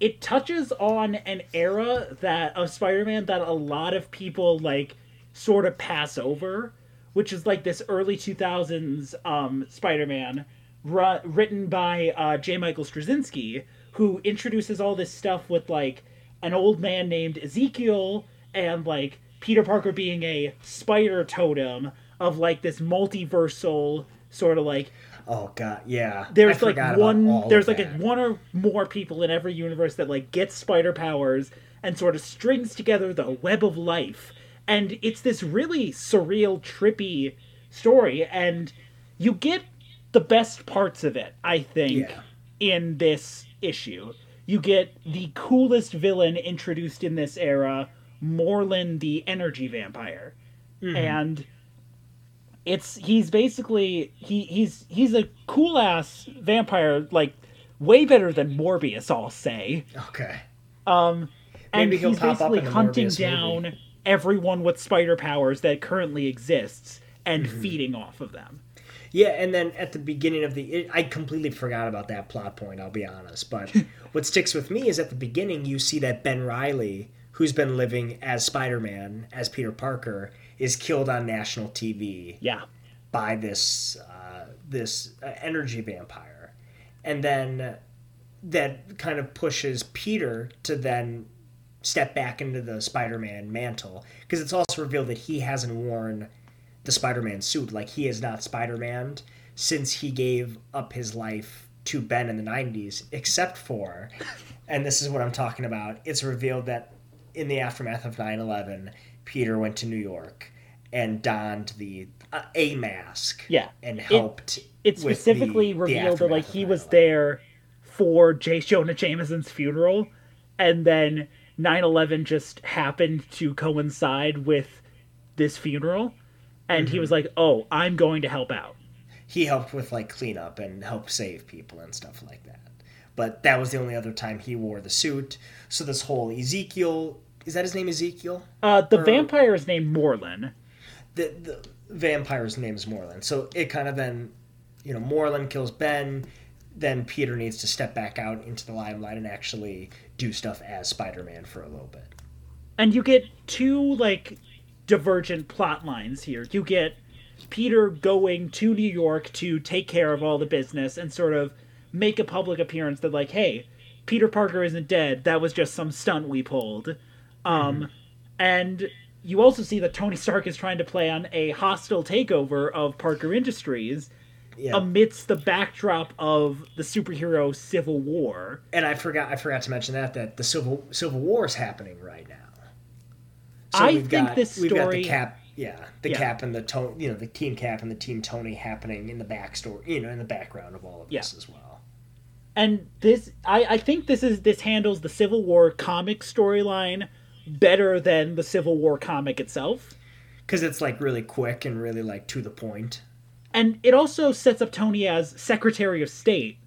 it touches on an era that of Spider-Man that a lot of people like sort of pass over, which is like this early 2000s um, Spider-Man ru- written by uh, J. Michael Straczynski, who introduces all this stuff with like an old man named Ezekiel and like Peter Parker being a spider totem of like this multiversal sort of like Oh god, yeah. I there's like forgot about one there's like a, one or more people in every universe that like get spider powers and sort of strings together the web of life and it's this really surreal trippy story and you get the best parts of it i think Yeah. in this issue you get the coolest villain introduced in this era Morlun the energy vampire Mm-hmm. and it's he's basically he he's he's a cool ass vampire like way better than Morbius I'll say. Okay. Um and Maybe he'll he's pop up basically in hunting Morbius down movie. everyone with spider powers that currently exists and Mm-hmm. feeding off of them. Yeah, and then at the beginning of the, it, I completely forgot about that plot point. I'll be honest, but what sticks with me is at the beginning you see that Ben Reilly, who's been living as Spider-Man, as Peter Parker, is killed on national TV Yeah. by this uh, this uh, energy vampire, and then that kind of pushes Peter to then step back into the Spider-Man mantle because it's also revealed that he hasn't worn the Spider-Man suit like he is not Spider-Man since he gave up his life to Ben in the 90s except for and this is what I'm talking about it's revealed that in the aftermath of 9/11 Peter went to New York and donned the uh, a mask Yeah. and helped It with specifically the- the revealed that like he was there for J. Jonah Jameson's funeral and then 9/11 just happened to coincide with this funeral and Mm-hmm. he was like, "Oh, I'm going to help out." he helped with like cleanup and help save people and stuff like that. But that was the only other time he wore the suit. So this whole Ezekiel is that his name Ezekiel? Uh, the Or- vampire is named Morlun. The the vampire's name is Morlun. So it kind of then you know, Morlun kills Ben, then Peter needs to step back out into the limelight and actually do stuff as Spider Man for a little bit. And you get two like divergent plot lines here. You get Peter going to New York to take care of all the business and sort of make a public appearance that like, hey, Peter Parker isn't dead. That was just some stunt we pulled. Um and you also see that Tony Stark is trying to plan a hostile takeover of Parker Industries Yeah. amidst the backdrop of the superhero civil war. and I forgot I forgot to mention that that the Civil Civil War is happening right now. I we've think got- this we've got the story- cap, yeah, the Yeah. cap and the tone, you know, the team cap and the team Tony happening in the backstory, you know, in the background of all of this as well. and this I, I think this is this handles the civil war comic storyline better than the civil war comic itself Because it's like really quick and really like to the point. and it also sets up tony as secretary of state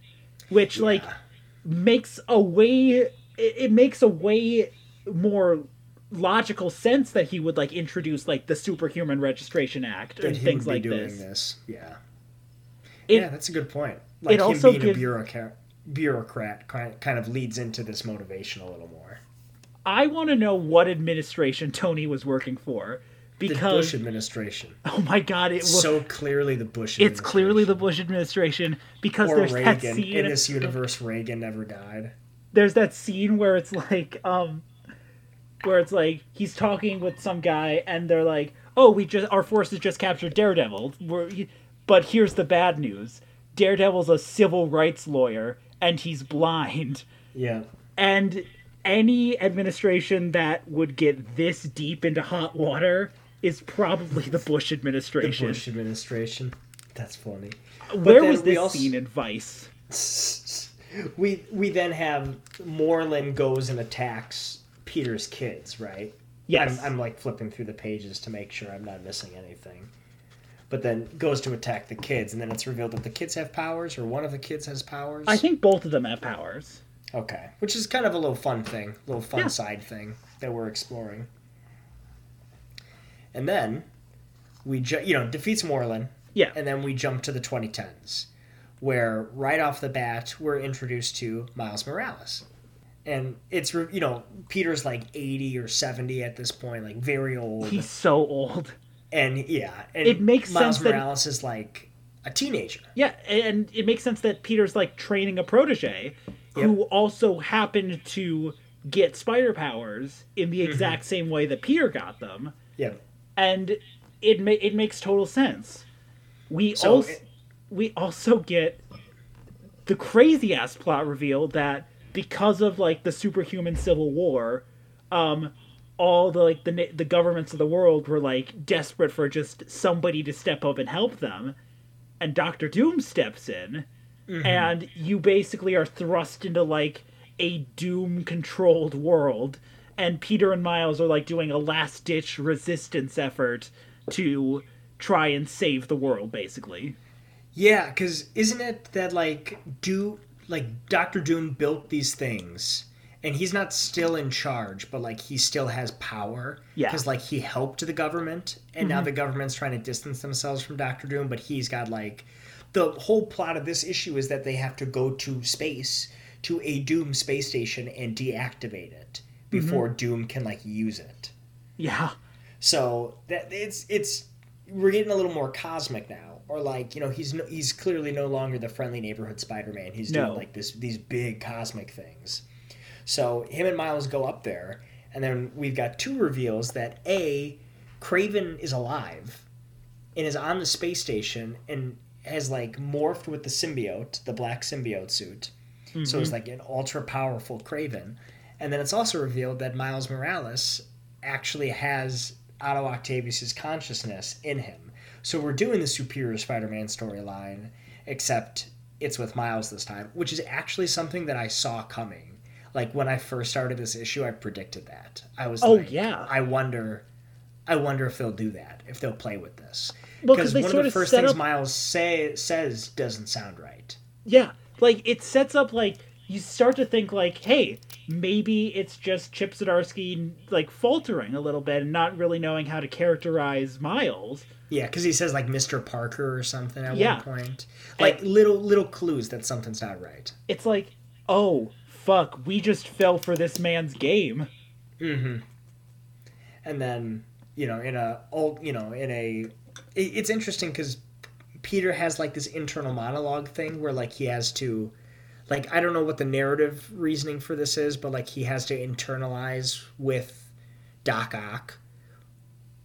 which like makes a way it, it makes a way more logical sense that he would like introduce like the superhuman registration act and things like doing this, this. Yeah, It- yeah, that's a good point. Like it him also being gives- a bureaucrat, bureaucrat kind of leads into this motivation a little more. I want to know what administration tony was working for The because Bush administration, oh my god it was so clearly the Bush. it's clearly the. Bush administration because or there's that scene. In this universe, Reagan never died. There's that scene where it's like, um, where it's like he's talking with some guy, and they're like, "Oh, we just our forces just captured Daredevil." We're, but here's the bad news: Daredevil's a civil rights lawyer, and he's blind. Yeah. And any administration that would get this deep into hot water is probably the Bush administration. The. Bush administration. That's funny. Where was this also- scene in Vice? We we then have Morlun goes and attacks Peter's kids, right? Yes. I'm, I'm like flipping through the pages to make sure I'm not missing anything. But then goes to attack the kids, and then it's revealed that the kids have powers, or one of the kids has powers. I think both of them have powers. Okay, which is kind of a little fun thing, a little fun Yeah. side thing that we're exploring. And then we, ju- you know, defeats Morlun, Yeah. and then we jump to the 2010s, where right off the bat we're introduced to Miles Morales, and it's you know Peter's like 80 or 70 at this point, like very old, He's so old. and yeah, and It makes Miles sense that- Morales is like a teenager. Yeah, and it makes sense that Peter's like training a protege who also happened to get spider powers in the exact same way that Peter got them, Yeah, and it ma- it makes total sense. We So also it- we also get the crazy ass plot reveal that because of like the superhuman civil war, um, all the like the the governments of the world were like desperate for just somebody to step up and help them, and Doctor Doom steps in, Mm-hmm. and you basically are thrust into like a Doom controlled world, and Peter and Miles are like doing a last ditch resistance effort to try and save the world, basically. Yeah, because isn't it that like do like Doctor Doom built these things, and he's not still in charge, but like he still has power. Yeah. Because like he helped the government, and now mm-hmm. the government's trying to distance themselves from Doctor Doom, but he's got like the whole plot of this issue is that they have to go to space to a Doom space station and deactivate it before mm-hmm. Doom can like use it. Yeah. So that it's it's we're getting a little more cosmic now, or like you know he's no, he's clearly no longer the friendly neighborhood Spider-Man. He's No. doing like this these big cosmic things. So him and Miles go up there, and then we've got two reveals that a Kraven is alive and is on the space station and has like morphed with the symbiote, the black symbiote suit. So it's mm-hmm. like an ultra powerful Kraven. And then it's also revealed that Miles Morales actually has Otto Octavius's consciousness in him. So we're doing the Superior Spider-Man storyline, except it's with Miles this time, which is actually something that I saw coming. Like when I first started this issue, I predicted that. I was Oh, like, yeah. I wonder, I wonder if they'll do that, if they'll play with this. Well, 'cause Because they one of the first things up- Miles say, says doesn't sound right. Yeah, like it sets up like you start to think like, hey, maybe it's just Chip Zdarsky like faltering a little bit and not really knowing how to characterize Miles. Yeah, because he says like Mr. Parker or something at Yeah. one point. Like little little clues that something's not right. It's like, oh fuck, we just fell for this man's game. Mm-hmm. And then you know in a old you know in a it's interesting because Peter has like this internal monologue thing where like he has to like I don't know what the narrative reasoning for this is, but like he has to internalize with Doc Ock.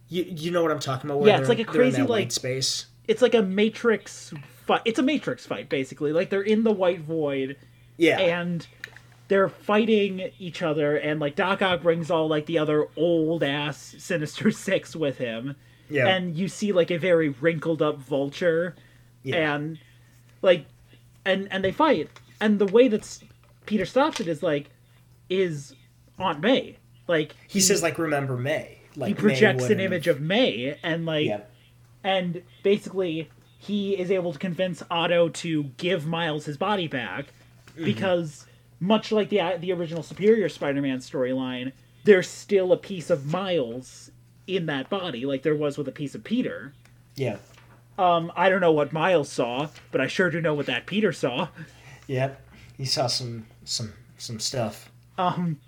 You, you know what I'm talking about? where Yeah, it's like a crazy, like- space. It's like a Matrix fight. It's a Matrix fight basically. Like they're in the white void Yeah, and they're fighting each other and like Doc Ock brings all like the other old ass Sinister Six with him. Yeah, and you see like a very wrinkled up vulture Yeah. and like and and they fight and the way that peter stops it is like is aunt may like he says like remember May. Like he projects an image of may and like Yeah. and basically he is able to convince otto to give miles his body back Mm-hmm. because much like the the original superior spider-man storyline there's still a piece of miles in that body like there was with a piece of peter Yeah. Um, I don't know what Miles saw, but I sure do know what that Peter saw. Yep. He saw some some some stuff. Um,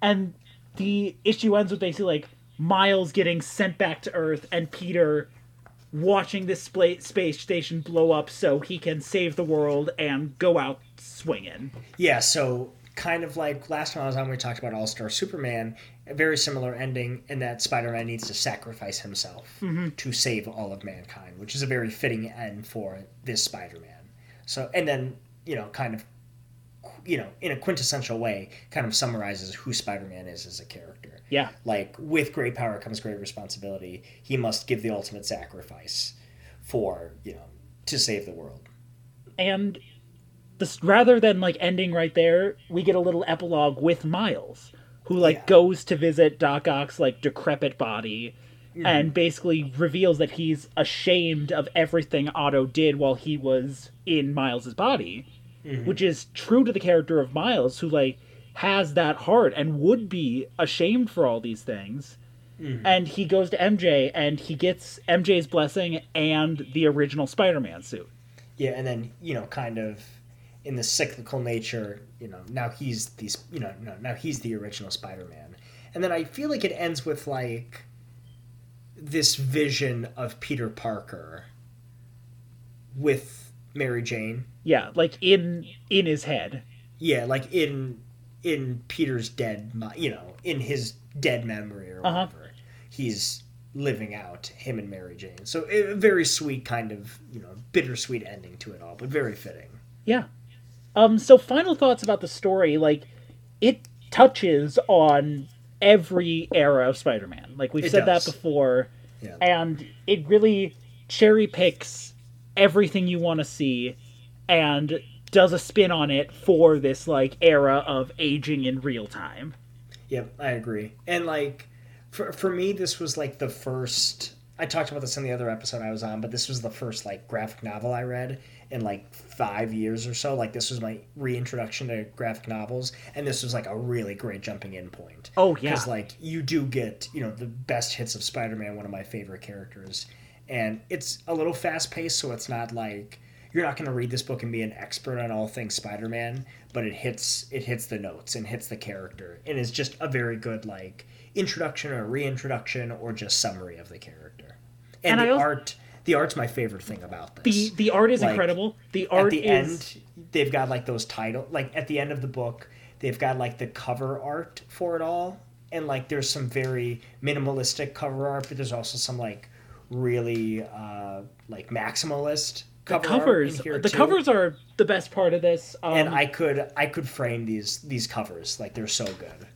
and the issue ends with basically like Miles getting sent back to Earth and Peter watching this space station blow up so he can save the world and go out swinging. Yeah, so kind of like last time I was on, we talked about All Star Superman. A very similar ending in that Spider Man needs to sacrifice himself mm-hmm. to save all of mankind, which is a very fitting end for this Spider Man. So, and then you know, kind of you know, in a quintessential way, kind of summarizes who Spider Man is as a character. Yeah. Like, with great power comes great responsibility. He must give the ultimate sacrifice for, you know, to save the world. And this rather than like ending right there, we get a little epilogue with Miles, who like Yeah. goes to visit Doc Ock's like decrepit body mm-hmm. and basically reveals that he's ashamed of everything Otto did while he was in Miles's body, mm-hmm. which is true to the character of Miles, who like has that heart and would be ashamed for all these things. Mm-hmm. And he goes to MJ and he gets MJ's blessing and the original Spider-Man suit. Yeah, and then, you know, kind of in the cyclical nature, you know, now he's these, you know, no, now he's the original Spider-Man. And then I feel like it ends with like this vision of Peter Parker with Mary Jane. Yeah, like in in his head. Yeah, like in in Peter's dead, you know, in his dead memory or Uh-huh. whatever. He's living out him and Mary Jane. So a very sweet kind of, you know, bittersweet ending to it all, but very fitting. Yeah. Um so final thoughts about the story like it touches on every era of Spider-Man. Like we've It said does. that before Yeah. and it really cherry picks everything you want to see and does a spin on it for this like era of aging in real time. Yep, I agree. And like for for me this was like the first I talked about this in the other episode I was on, but this was the first like graphic novel I read in like 5 years or so. Like this was my reintroduction to graphic novels and this was like a really great jumping in point. Oh, yeah. Cuz like you do get, you know, the best hits of Spider-Man, one of my favorite characters. And it's a little fast paced so it's not like you're not going to read this book and be an expert on all things Spider-Man, but it hits it hits the notes and hits the character, and is just a very good like introduction or reintroduction or just summary of the character. And, And the als- art, the art's my favorite thing about this. The the art is Like, incredible. The art at the is end, they've got like those title, like at the end of the book, they've got like the cover art for it all, and like there's some very minimalistic cover art, but there's also some like really uh like maximalist the cover art covers. The too. covers are the best part of this. Um, and I could I could frame these these covers like they're so good.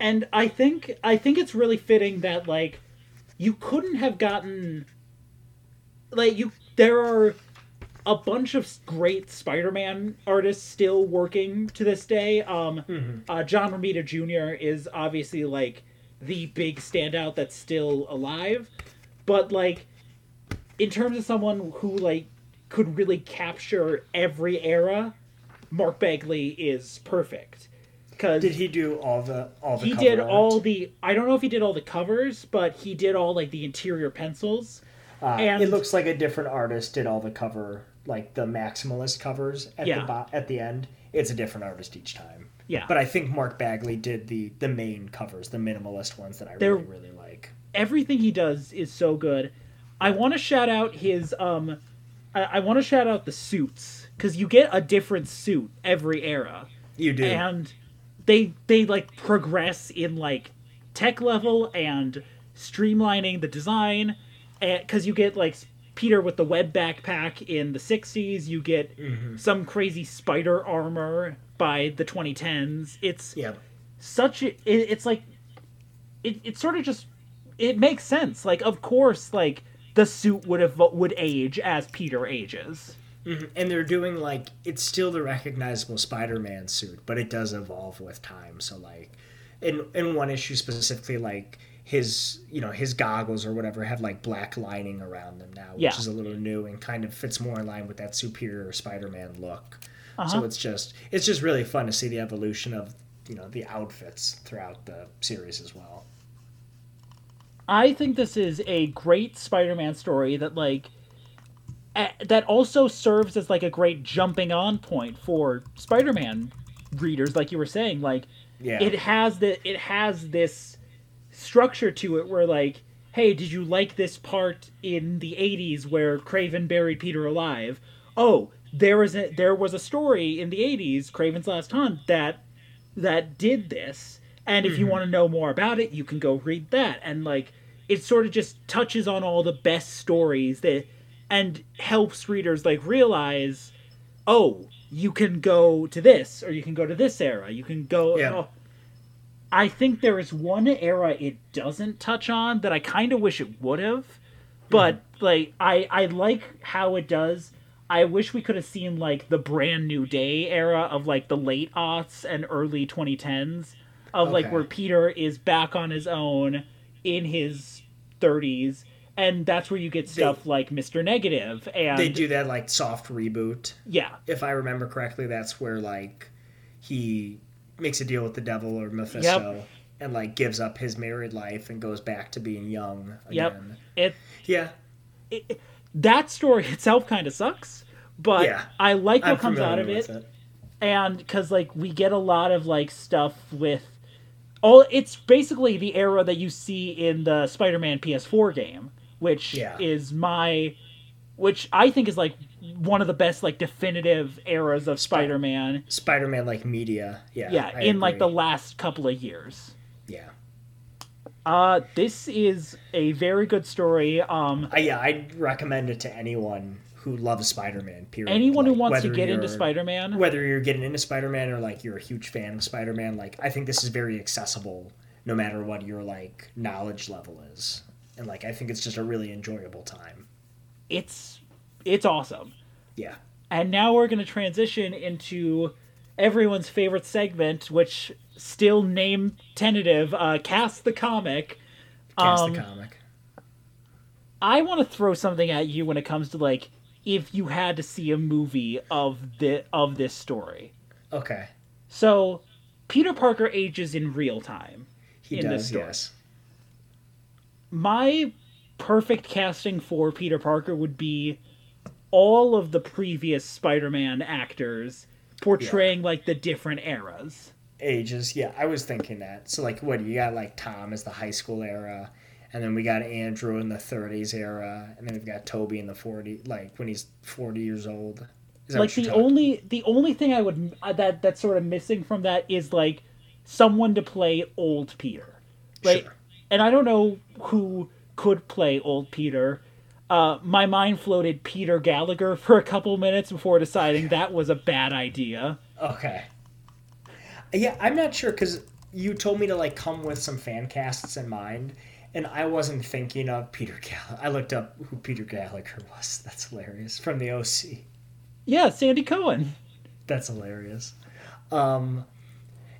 and I think I think it's really fitting that like you couldn't have gotten like you there are a bunch of great Spider-Man artists still working to this day. Um, uh, John Romita Jr. is obviously like the big standout that's still alive, but like in terms of someone who like could really capture every era, Mark Bagley is perfect. Because Did he do all the all the he did art? all the i don't know if he did all the covers but he did all like the interior pencils Uh, and- it looks like a different artist did all the cover, like the maximalist covers at Yeah. the bo- at the end. It's a different artist each time. Yeah. But I think Mark Bagley did the the main covers, the minimalist ones that I They're- really really like. everything he does is so good i want to shout out his um i, I want to shout out the suits because you get a different suit every era You do. and they they like progress in like tech level and streamlining the design because you get like peter with the web backpack in the 60s you get mm-hmm. some crazy spider armor by the 2010s it's yeah. such a, it, it's like it, it sort of just it makes sense. Like of course like the suit would have would age as peter ages. Mm-hmm. And they're doing like it's still the recognizable Spider-Man suit, but it does evolve with time. So like in in one issue specifically like his you know his goggles or whatever have like black lining around them now, which Yeah. is a little new and kind of fits more in line with that superior Spider-Man look. Uh-huh. So it's just it's just really fun to see the evolution of you know the outfits throughout the series as well. I think this is a great Spider-Man story that like that also serves as like a great jumping on point for Spider-Man readers like you were saying like Yeah. it has the it has this structure to it where like hey did you like this part in the 80s where Kraven buried Peter alive oh there was a there was a story in the 80s Kraven's Last Hunt that that did this and if you mm-hmm. want to know more about it you can go read that and like it sort of just touches on all the best stories that and helps readers like realize oh, you can go to this or you can go to this era. You can go. Yeah. oh. I think there is one era it doesn't touch on that I kind of wish it would have, but Mm-hmm. like I I like how it does. I wish we could have seen like the brand new day era of like the late aughts and early 2010s of like where Peter is back on his own in his 30s and that's where you get stuff like Mr. Negative and They do that like soft reboot. yeah. If I remember correctly, that's where like he makes a deal with the devil or Mephisto and like gives up his married life and goes back to being young Yep. It, Yeah. it that story itself kind of sucks, but Yeah. I like what I'm comes out of it. it. and because like we get a lot of like stuff with all it's basically the era that you see in the spider-man ps4 game which Yeah. is my which i think is like one of the best like definitive eras of spider-man Spider-Man like media. Yeah. yeah I in like the last couple of years yeah. uh this is a very good story um Uh, yeah, I'd recommend it to anyone who loves Spider-Man. Period. anyone who wants to get into spider-man whether you're getting into Spider-Man or like you're a huge fan of Spider-Man, like I think this is very accessible no matter what your like knowledge level is. And like I think it's just a really enjoyable time. It's it's awesome Yeah. And now we're going to transition into everyone's favorite segment, which still name tentative, uh, cast the comic. Cast Um, the comic. I want to throw something at you when it comes to like if you had to see a movie of the of this story. Okay. So, Peter Parker ages in real time. He in this does, story. yes. My perfect casting for Peter Parker would be all of the previous Spider-Man actors portraying like the different eras. Ages. Yeah, I was thinking that. So like what you got like Tom as the high school era and then we got Andrew in the 30s era and then we've got Tobey in the 40 like when he's 40 years old. Is that like the talking- only the only thing I would uh, that that's sort of missing from that is like someone to play old Peter, like, Sure. and I don't know who could play old Peter. Uh, my mind floated Peter Gallagher for a couple minutes before deciding that was a bad idea. Okay. Yeah, I'm not sure because you told me to like come with some fan casts in mind, and I wasn't thinking of Peter Gallagher. I looked up who Peter Gallagher was. That's hilarious from the OC. Yeah, Sandy Cohen. That's hilarious. Um,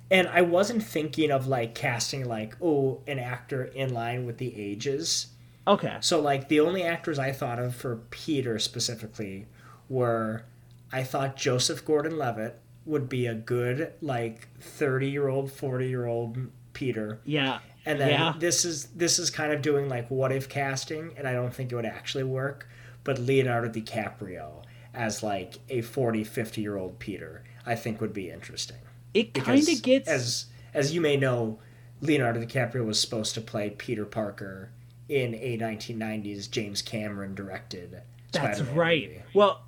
and I wasn't thinking of like casting like oh an actor in line with the ages. Okay, So like the only actors I thought of for Peter specifically were I thought Joseph Gordon-Levitt would be a good like 30-year-old, 40-year-old Peter. yeah, And then Yeah. this is this is kind of doing like what if casting and I don't think it would actually work, but Leonardo DiCaprio as like a 40, 50-year-old Peter I think would be interesting. it kind of gets as as you may know, Leonardo DiCaprio was supposed to play Peter Parker in a 1990s James Cameron directed. That's Spider-Man right. movie. Well,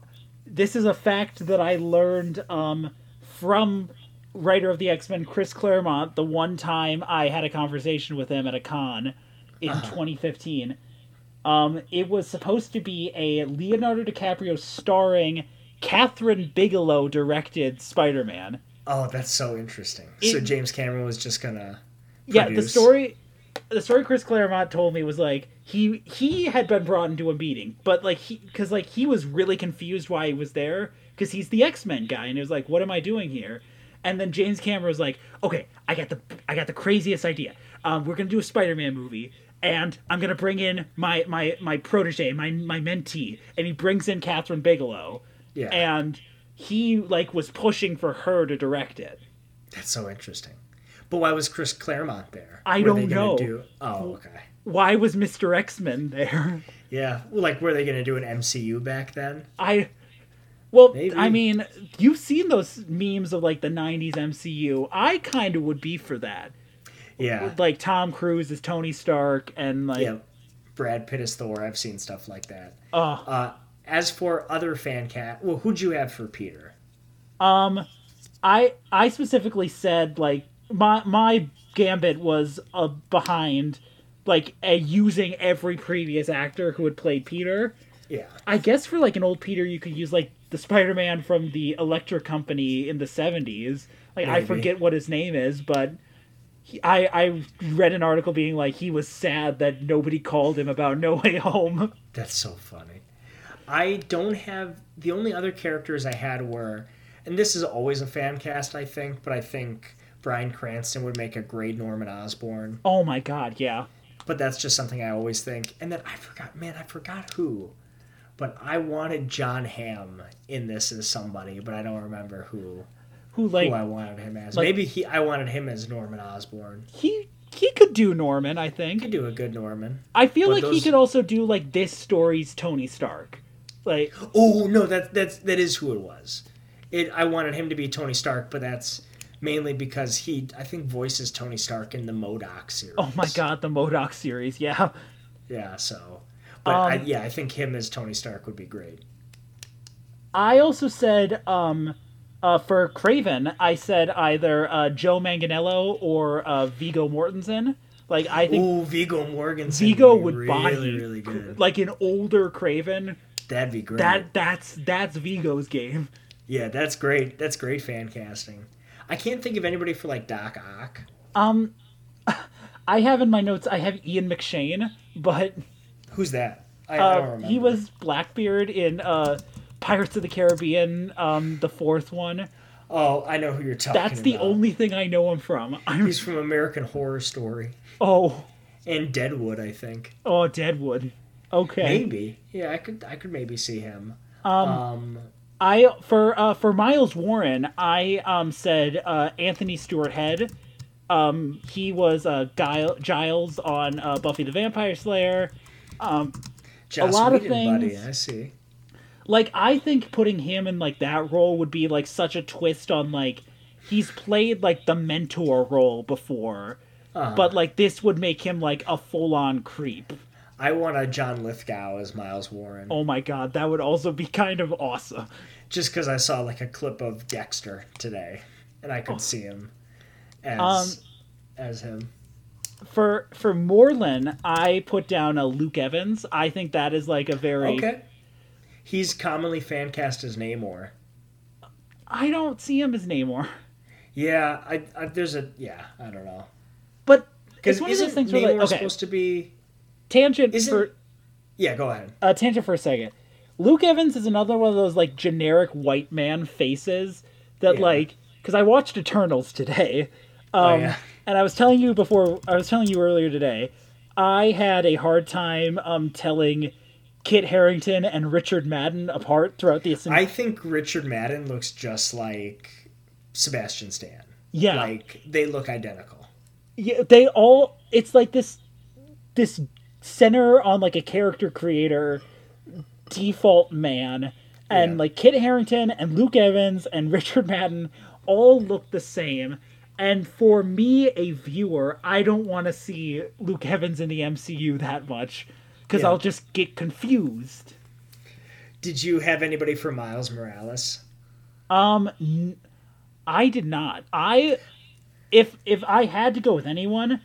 this is a fact that I learned um, from writer of the X Men, Chris Claremont, the one time I had a conversation with him at a con in Uh-huh. 2015. Um, it was supposed to be a Leonardo DiCaprio starring Kathryn Bigelow directed Spider Man. Oh, that's so interesting. It- so James Cameron was just gonna. Yeah, the story the story Chris Claremont told me was like he he had been brought into a meeting, but like he because like he was really confused why he was there because he's the X Men guy, and he was like, "What am I doing here?" And then James Cameron was like, "Okay, I got the I got the craziest idea. Um, we're gonna do a Spider Man movie." And I'm gonna bring in my my my protege, my my mentee, and he brings in Kathryn Bigelow, Yeah, and he like was pushing for her to direct it. that's so interesting. But why was Chris Claremont there? I Were don't know. Do... Oh, okay. Why was Mr. X Men there? Yeah, like were they gonna do an MCU back then? I well, Maybe. I mean, you've seen those memes of like the '90s MCU. I kind of would be for that. Yeah, Like Tom Cruise is Tony Stark, and like, yeah. Brad Pitt is Thor. I've seen stuff like that. oh, Uh, as for other fan cat, well, who'd you have for Peter? um, I I specifically said like my my gambit was uh, behind like uh, using every previous actor who had played Peter. Yeah, I guess for like an old Peter, you could use like the Spider-Man from the Electric Company in the '70s. Like I forget what his name is, but he, I I read an article being like he was sad that nobody called him about No Way Home. That's so funny. I don't have the only other characters I had were, and this is always a fan cast, I think, but I think Bryan Cranston would make a great Norman Osborn. Oh my God, yeah. But that's just something I always think. And then I forgot, man, I forgot who. But I wanted Jon Hamm in this as somebody, but I don't remember who Who like who I wanted him as. like- Maybe he I wanted him as Norman Osborn. he he could do Norman. I think. He could do a good Norman. I feel But like he could also do like this story's Tony Stark. Like Oh no, that that's that is who it was. It I wanted him to be Tony Stark, but that's mainly because he I think voices Tony Stark in the MODOK series. oh my God, the MODOK series, yeah. Yeah, so but I, Um, yeah, I think him as Tony Stark would be great. I also said um uh, for Kraven, I said either uh, Joe Manganiello or uh, Viggo Mortensen. Like I think Oh, Viggo Mortensen. Viggo would, would be really, really good. like an older Kraven. That'd be great. That that's that's Viggo's game. yeah, that's great. That's great fan casting. I can't think of anybody for like Doc Ock. Um, I have in my notes I have Ian McShane, but Who's that? I, I don't uh, remember. he was Blackbeard in uh, Pirates of the Caribbean, um, the fourth one. Oh, I know who you're talking about. That's the about. only thing I know him from. I'm He's from American Horror Story oh and Deadwood, I think. oh Deadwood. Okay. Maybe. Yeah, I could I could maybe see him. Um, Um I for uh, for Miles Warren, I um said uh, Anthony Stewart Head. Um, he was uh, Guile, Giles on uh, Buffy the Vampire Slayer. Um, Joss lot of Whedon, buddy, things- I see. like I think putting him in like that role would be like such a twist on like he's played like the mentor role before, Uh-huh. but like this would make him like a full on creep. I want a John Lithgow as Miles Warren. Oh my god, that would also be kind of awesome. Just because I saw like a clip of Dexter today, and I could see him as Um, as him. For for Morlun, I put down a Luke Evans. I think that is like a very Okay. He's commonly fan cast as Namor. I don't see him as Namor. Yeah, I, I there's a yeah, I don't know. But Because it's one of those things Namor where like okay, supposed to be? Tangent Isn't for Yeah, go ahead. uh, tangent for a second. Luke Evans is another one of those like generic white man faces that Yeah. like because I watched Eternals today, um, Oh, yeah. and I was telling you before I was telling you earlier today, I had a hard time um, telling Kit Harington and Richard Madden apart throughout the I think Richard Madden looks just like Sebastian Stan. yeah Like they look identical. yeah they all it's like this this center on like a character creator default man and Yeah. like Kit Harington and Luke Evans and Richard Madden all look the same and for me a viewer I don't want to see Luke Evans in the MCU that much cuz Yeah. I'll just get confused Did you have anybody for Miles Morales? um n- I did not I if if I had to go with anyone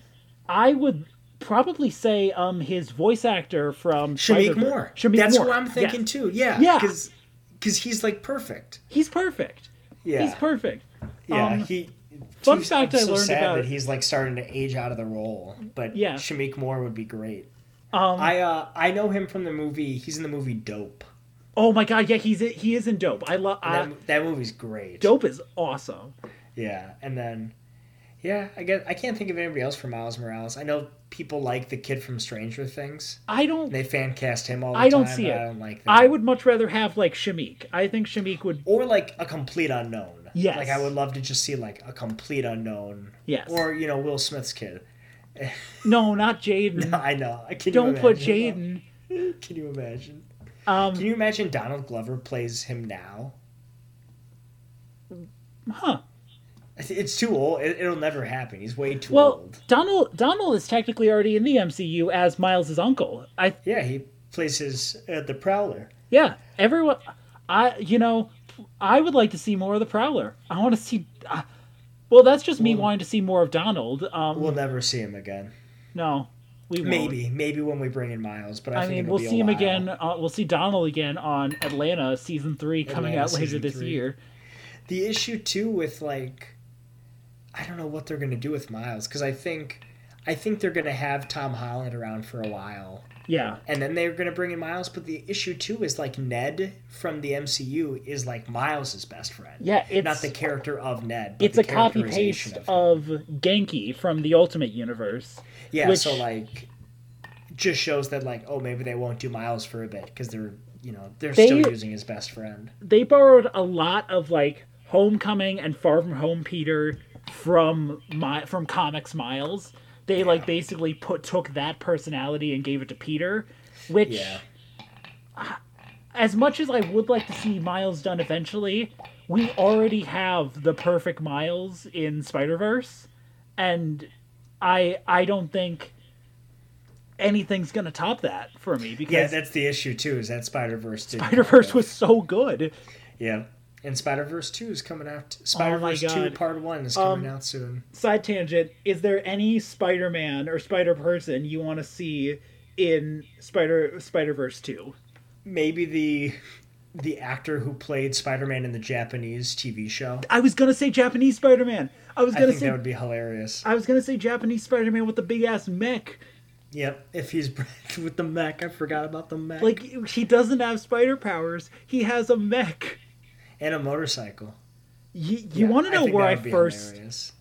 I would probably say um his voice actor from Shameik Moore. Shameik That's Moore. what I'm thinking Yes. too. Yeah. Yeah. Because because he's like perfect. He's perfect. Yeah. He's perfect. Yeah. Um, he. fun fact I'm I so learned sad about- that he's like starting to age out of the role, but Yeah. Shameik Moore would be great. Um I uh I know him from the movie. He's in the movie Dope. oh my god, yeah, he's he is in Dope. I love that, that movie's great. Dope is awesome. Yeah, and then yeah, I guess I can't think of anybody else for Miles Morales. I know people like the kid from Stranger Things. I don't They fan cast him all the time. I don't see it. I don't like that. I would much rather have like Shameik. I think Shameik would or like a complete unknown. Yes. Like I would love to just see like a complete unknown. Yes. Or you know Will Smith's kid. No, not Jaden. No, I know. Can don't put Jaden. Can you imagine? Um Can you imagine Donald Glover plays him now? huh. It's too old. It, it'll never happen. He's way too Well, old. Donald Donald is technically already in the MCU as Miles' uncle. I Yeah, he plays his uh, the Prowler. yeah, everyone I you know, I would like to see more of the Prowler. I want to see uh, Well, that's just me Well- wanting to see more of Donald. Um We'll never see him again. no. We won't. Maybe, maybe when we bring in Miles, but I, I think mean, we'll see him while. again. Uh, we'll see Donald again on Atlanta season three coming Atlanta out later this three. year. The issue too with like, I don't know what they're gonna do with Miles because I think, I think they're gonna have Tom Holland around for a while, Yeah, and then they're gonna bring in Miles. But the issue too is like Ned from the MCU is like Miles's best friend. yeah. It's not the character of Ned. But it's a copy paste of of Ganke from the Ultimate Universe. yeah. which- So like, just shows that like, oh, maybe they won't do Miles for a bit because they're you know they're They- still using his best friend. They borrowed a lot of like Homecoming and Far From Home Peter from my from comics Miles. They like basically put took that personality and gave it to Peter, which Yeah. as much as I would like to see Miles done eventually, we already have the perfect Miles in Spider Verse, and I I don't think anything's gonna top that for me because Yeah, that's the issue too. Is that Spider Verse? Too. Spider Verse was so good. Yeah. And Spider Verse 2 is coming out. Spider Verse 2 Oh Part 1 is coming Um, out soon. Side tangent: Is there any Spider Man or Spider Person you want to see in Spider Spider Verse two? Maybe the the actor who played Spider Man in the Japanese TV show. I was gonna say Japanese Spider Man. I was gonna think say that would be hilarious. I was gonna say Japanese Spider Man with the big ass mech. Yep. If he's with the mech, I forgot about the mech. Like he doesn't have spider powers. He has a mech. And a motorcycle. You, you Yeah, want to know think where I first hilarious.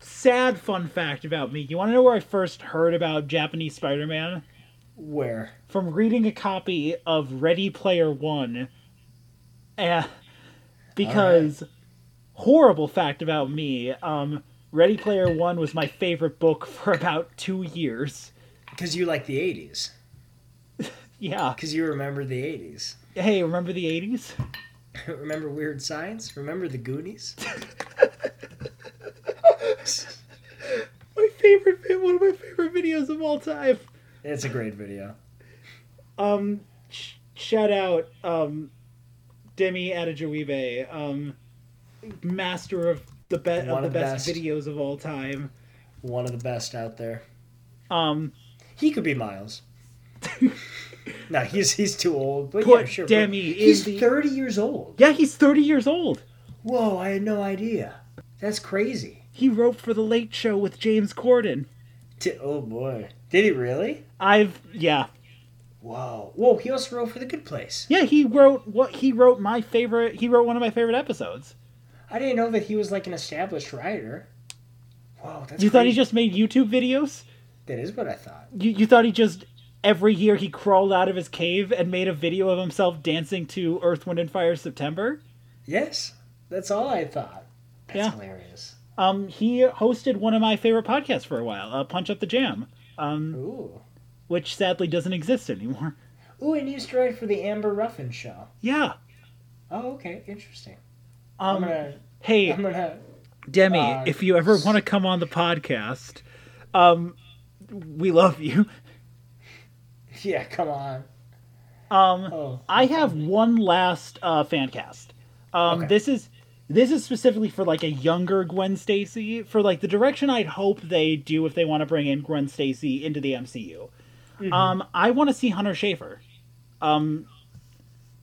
sad fun fact about me. You want to know where I first heard about Japanese Spider Man? Where? From reading a copy of Ready Player One. And because horrible fact about me, um, Ready Player One was my favorite book for about two years. Because you like the 80s. Yeah. Because you remember the 80s. Hey, remember the eighties? remember Weird Science? Remember the Goonies? My favorite, one of my favorite videos of all time. It's a great video. Um, sh- shout out, um, Demi Adejuyigbe, um, master of the be- of the of the best, best. videos of all time. One of the best out there. Um, He could be Miles. no, he's he's too old. But Put yeah, sure. Demi he's the- thirty years old. yeah, he's thirty years old. Whoa, I had no idea. That's crazy. He wrote for the Late Show with James Corden. T- oh boy, did he really? I've yeah Whoa, whoa. He also wrote for The Good Place. yeah he wrote what he wrote my favorite. He wrote one of my favorite episodes. I didn't know that he was like an established writer. Whoa, that's You thought he just made YouTube videos? That is what I thought. You, you thought he just every year he crawled out of his cave and made a video of himself dancing to Earth, Wind, and Fire September? Yes, that's all I thought. That's Yeah. hilarious. Um, he hosted one of my favorite podcasts for a while, uh, Punch Up the Jam, um, Ooh, which sadly doesn't exist anymore. ooh, and he used to write for the Amber Ruffin show. Yeah. Oh, okay, interesting. Um, I'm gonna, hey, I'm gonna. Demi, uh, if you ever want to come on the podcast, um, we love you. Yeah, come on. Um, Oh, I have one last uh, fan cast. Um, Okay. This is this is specifically for like a younger Gwen Stacy for like the direction I'd hope they do if they want to bring in Gwen Stacy into the MCU. Mm-hmm. Um, I want to see Hunter Schafer, um,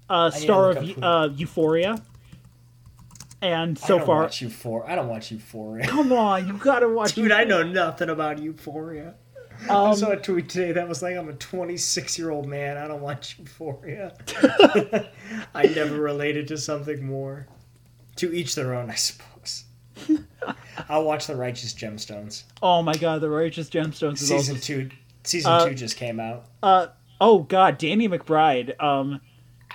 uh, star of uh, Euphoria, and I so don't far, watch Euphoria. I don't watch Euphoria. come on, you gotta watch. Dude, I know nothing about Euphoria. I Um, saw a tweet today that was like, "I'm a 26 year old man. I don't watch Euphoria." I never related to something more. To each their own, I suppose. I'll watch The Righteous Gemstones. oh my god, the Righteous Gemstones is Season also. two. Season Uh, two just came out Uh, oh god, Danny McBride. Um,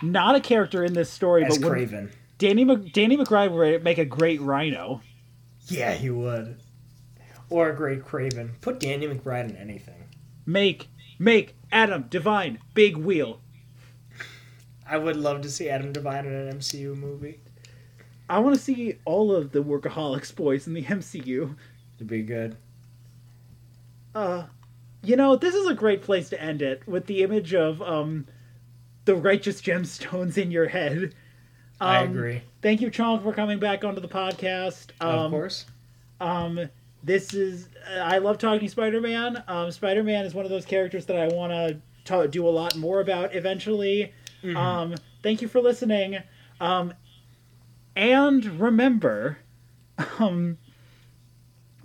not a character in this story, as but Kraven. Danny Mc, Danny McBride would make a great Rhino. Yeah, he would. Or a great Kraven. Put Danny McBride in anything. Make make Adam Devine big wheel. I would love to see Adam Devine in an MCU movie. I want to see all of the Workaholics boys in the MCU. It'd be good. Uh, you know, this is a great place to end it with the image of um, the righteous gemstones in your head. I Um, agree. Thank you, Chong, for coming back onto the podcast. Um, of course. Um, this is I love talking Spider-Man. Um, Spider-Man is one of those characters that I want to do a lot more about eventually. Mm-hmm. Um, thank you for listening. Um, and remember, um,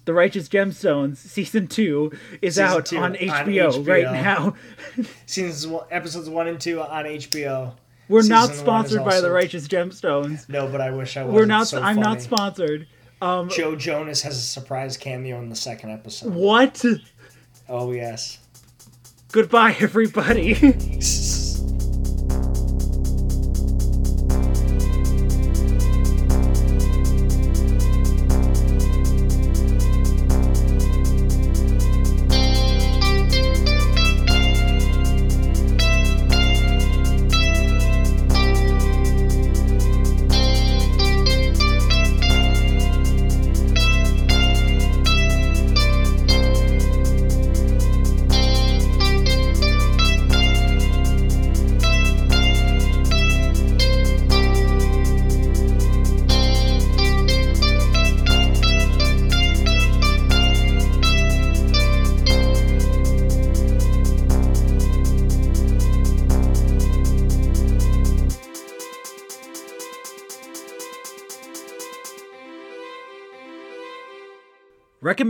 The Righteous Gemstones season two is Season out two on on HBO, right now. Seasons one, episodes one and two on HBO. We're not Season is sponsored by also- The Righteous Gemstones. No, but I wish I was. We're not. So I'm not sponsored. Um, Joe Jonas has a surprise cameo in the second episode. what? Oh yes. Goodbye, everybody.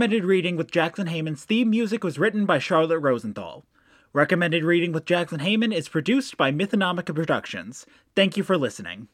Recommended Reading with Jackson Heyman's theme music was written by Charlotte Rosenthal. Recommended Reading with Jackson Heyman is produced by Mythonomica Productions. Thank you for listening.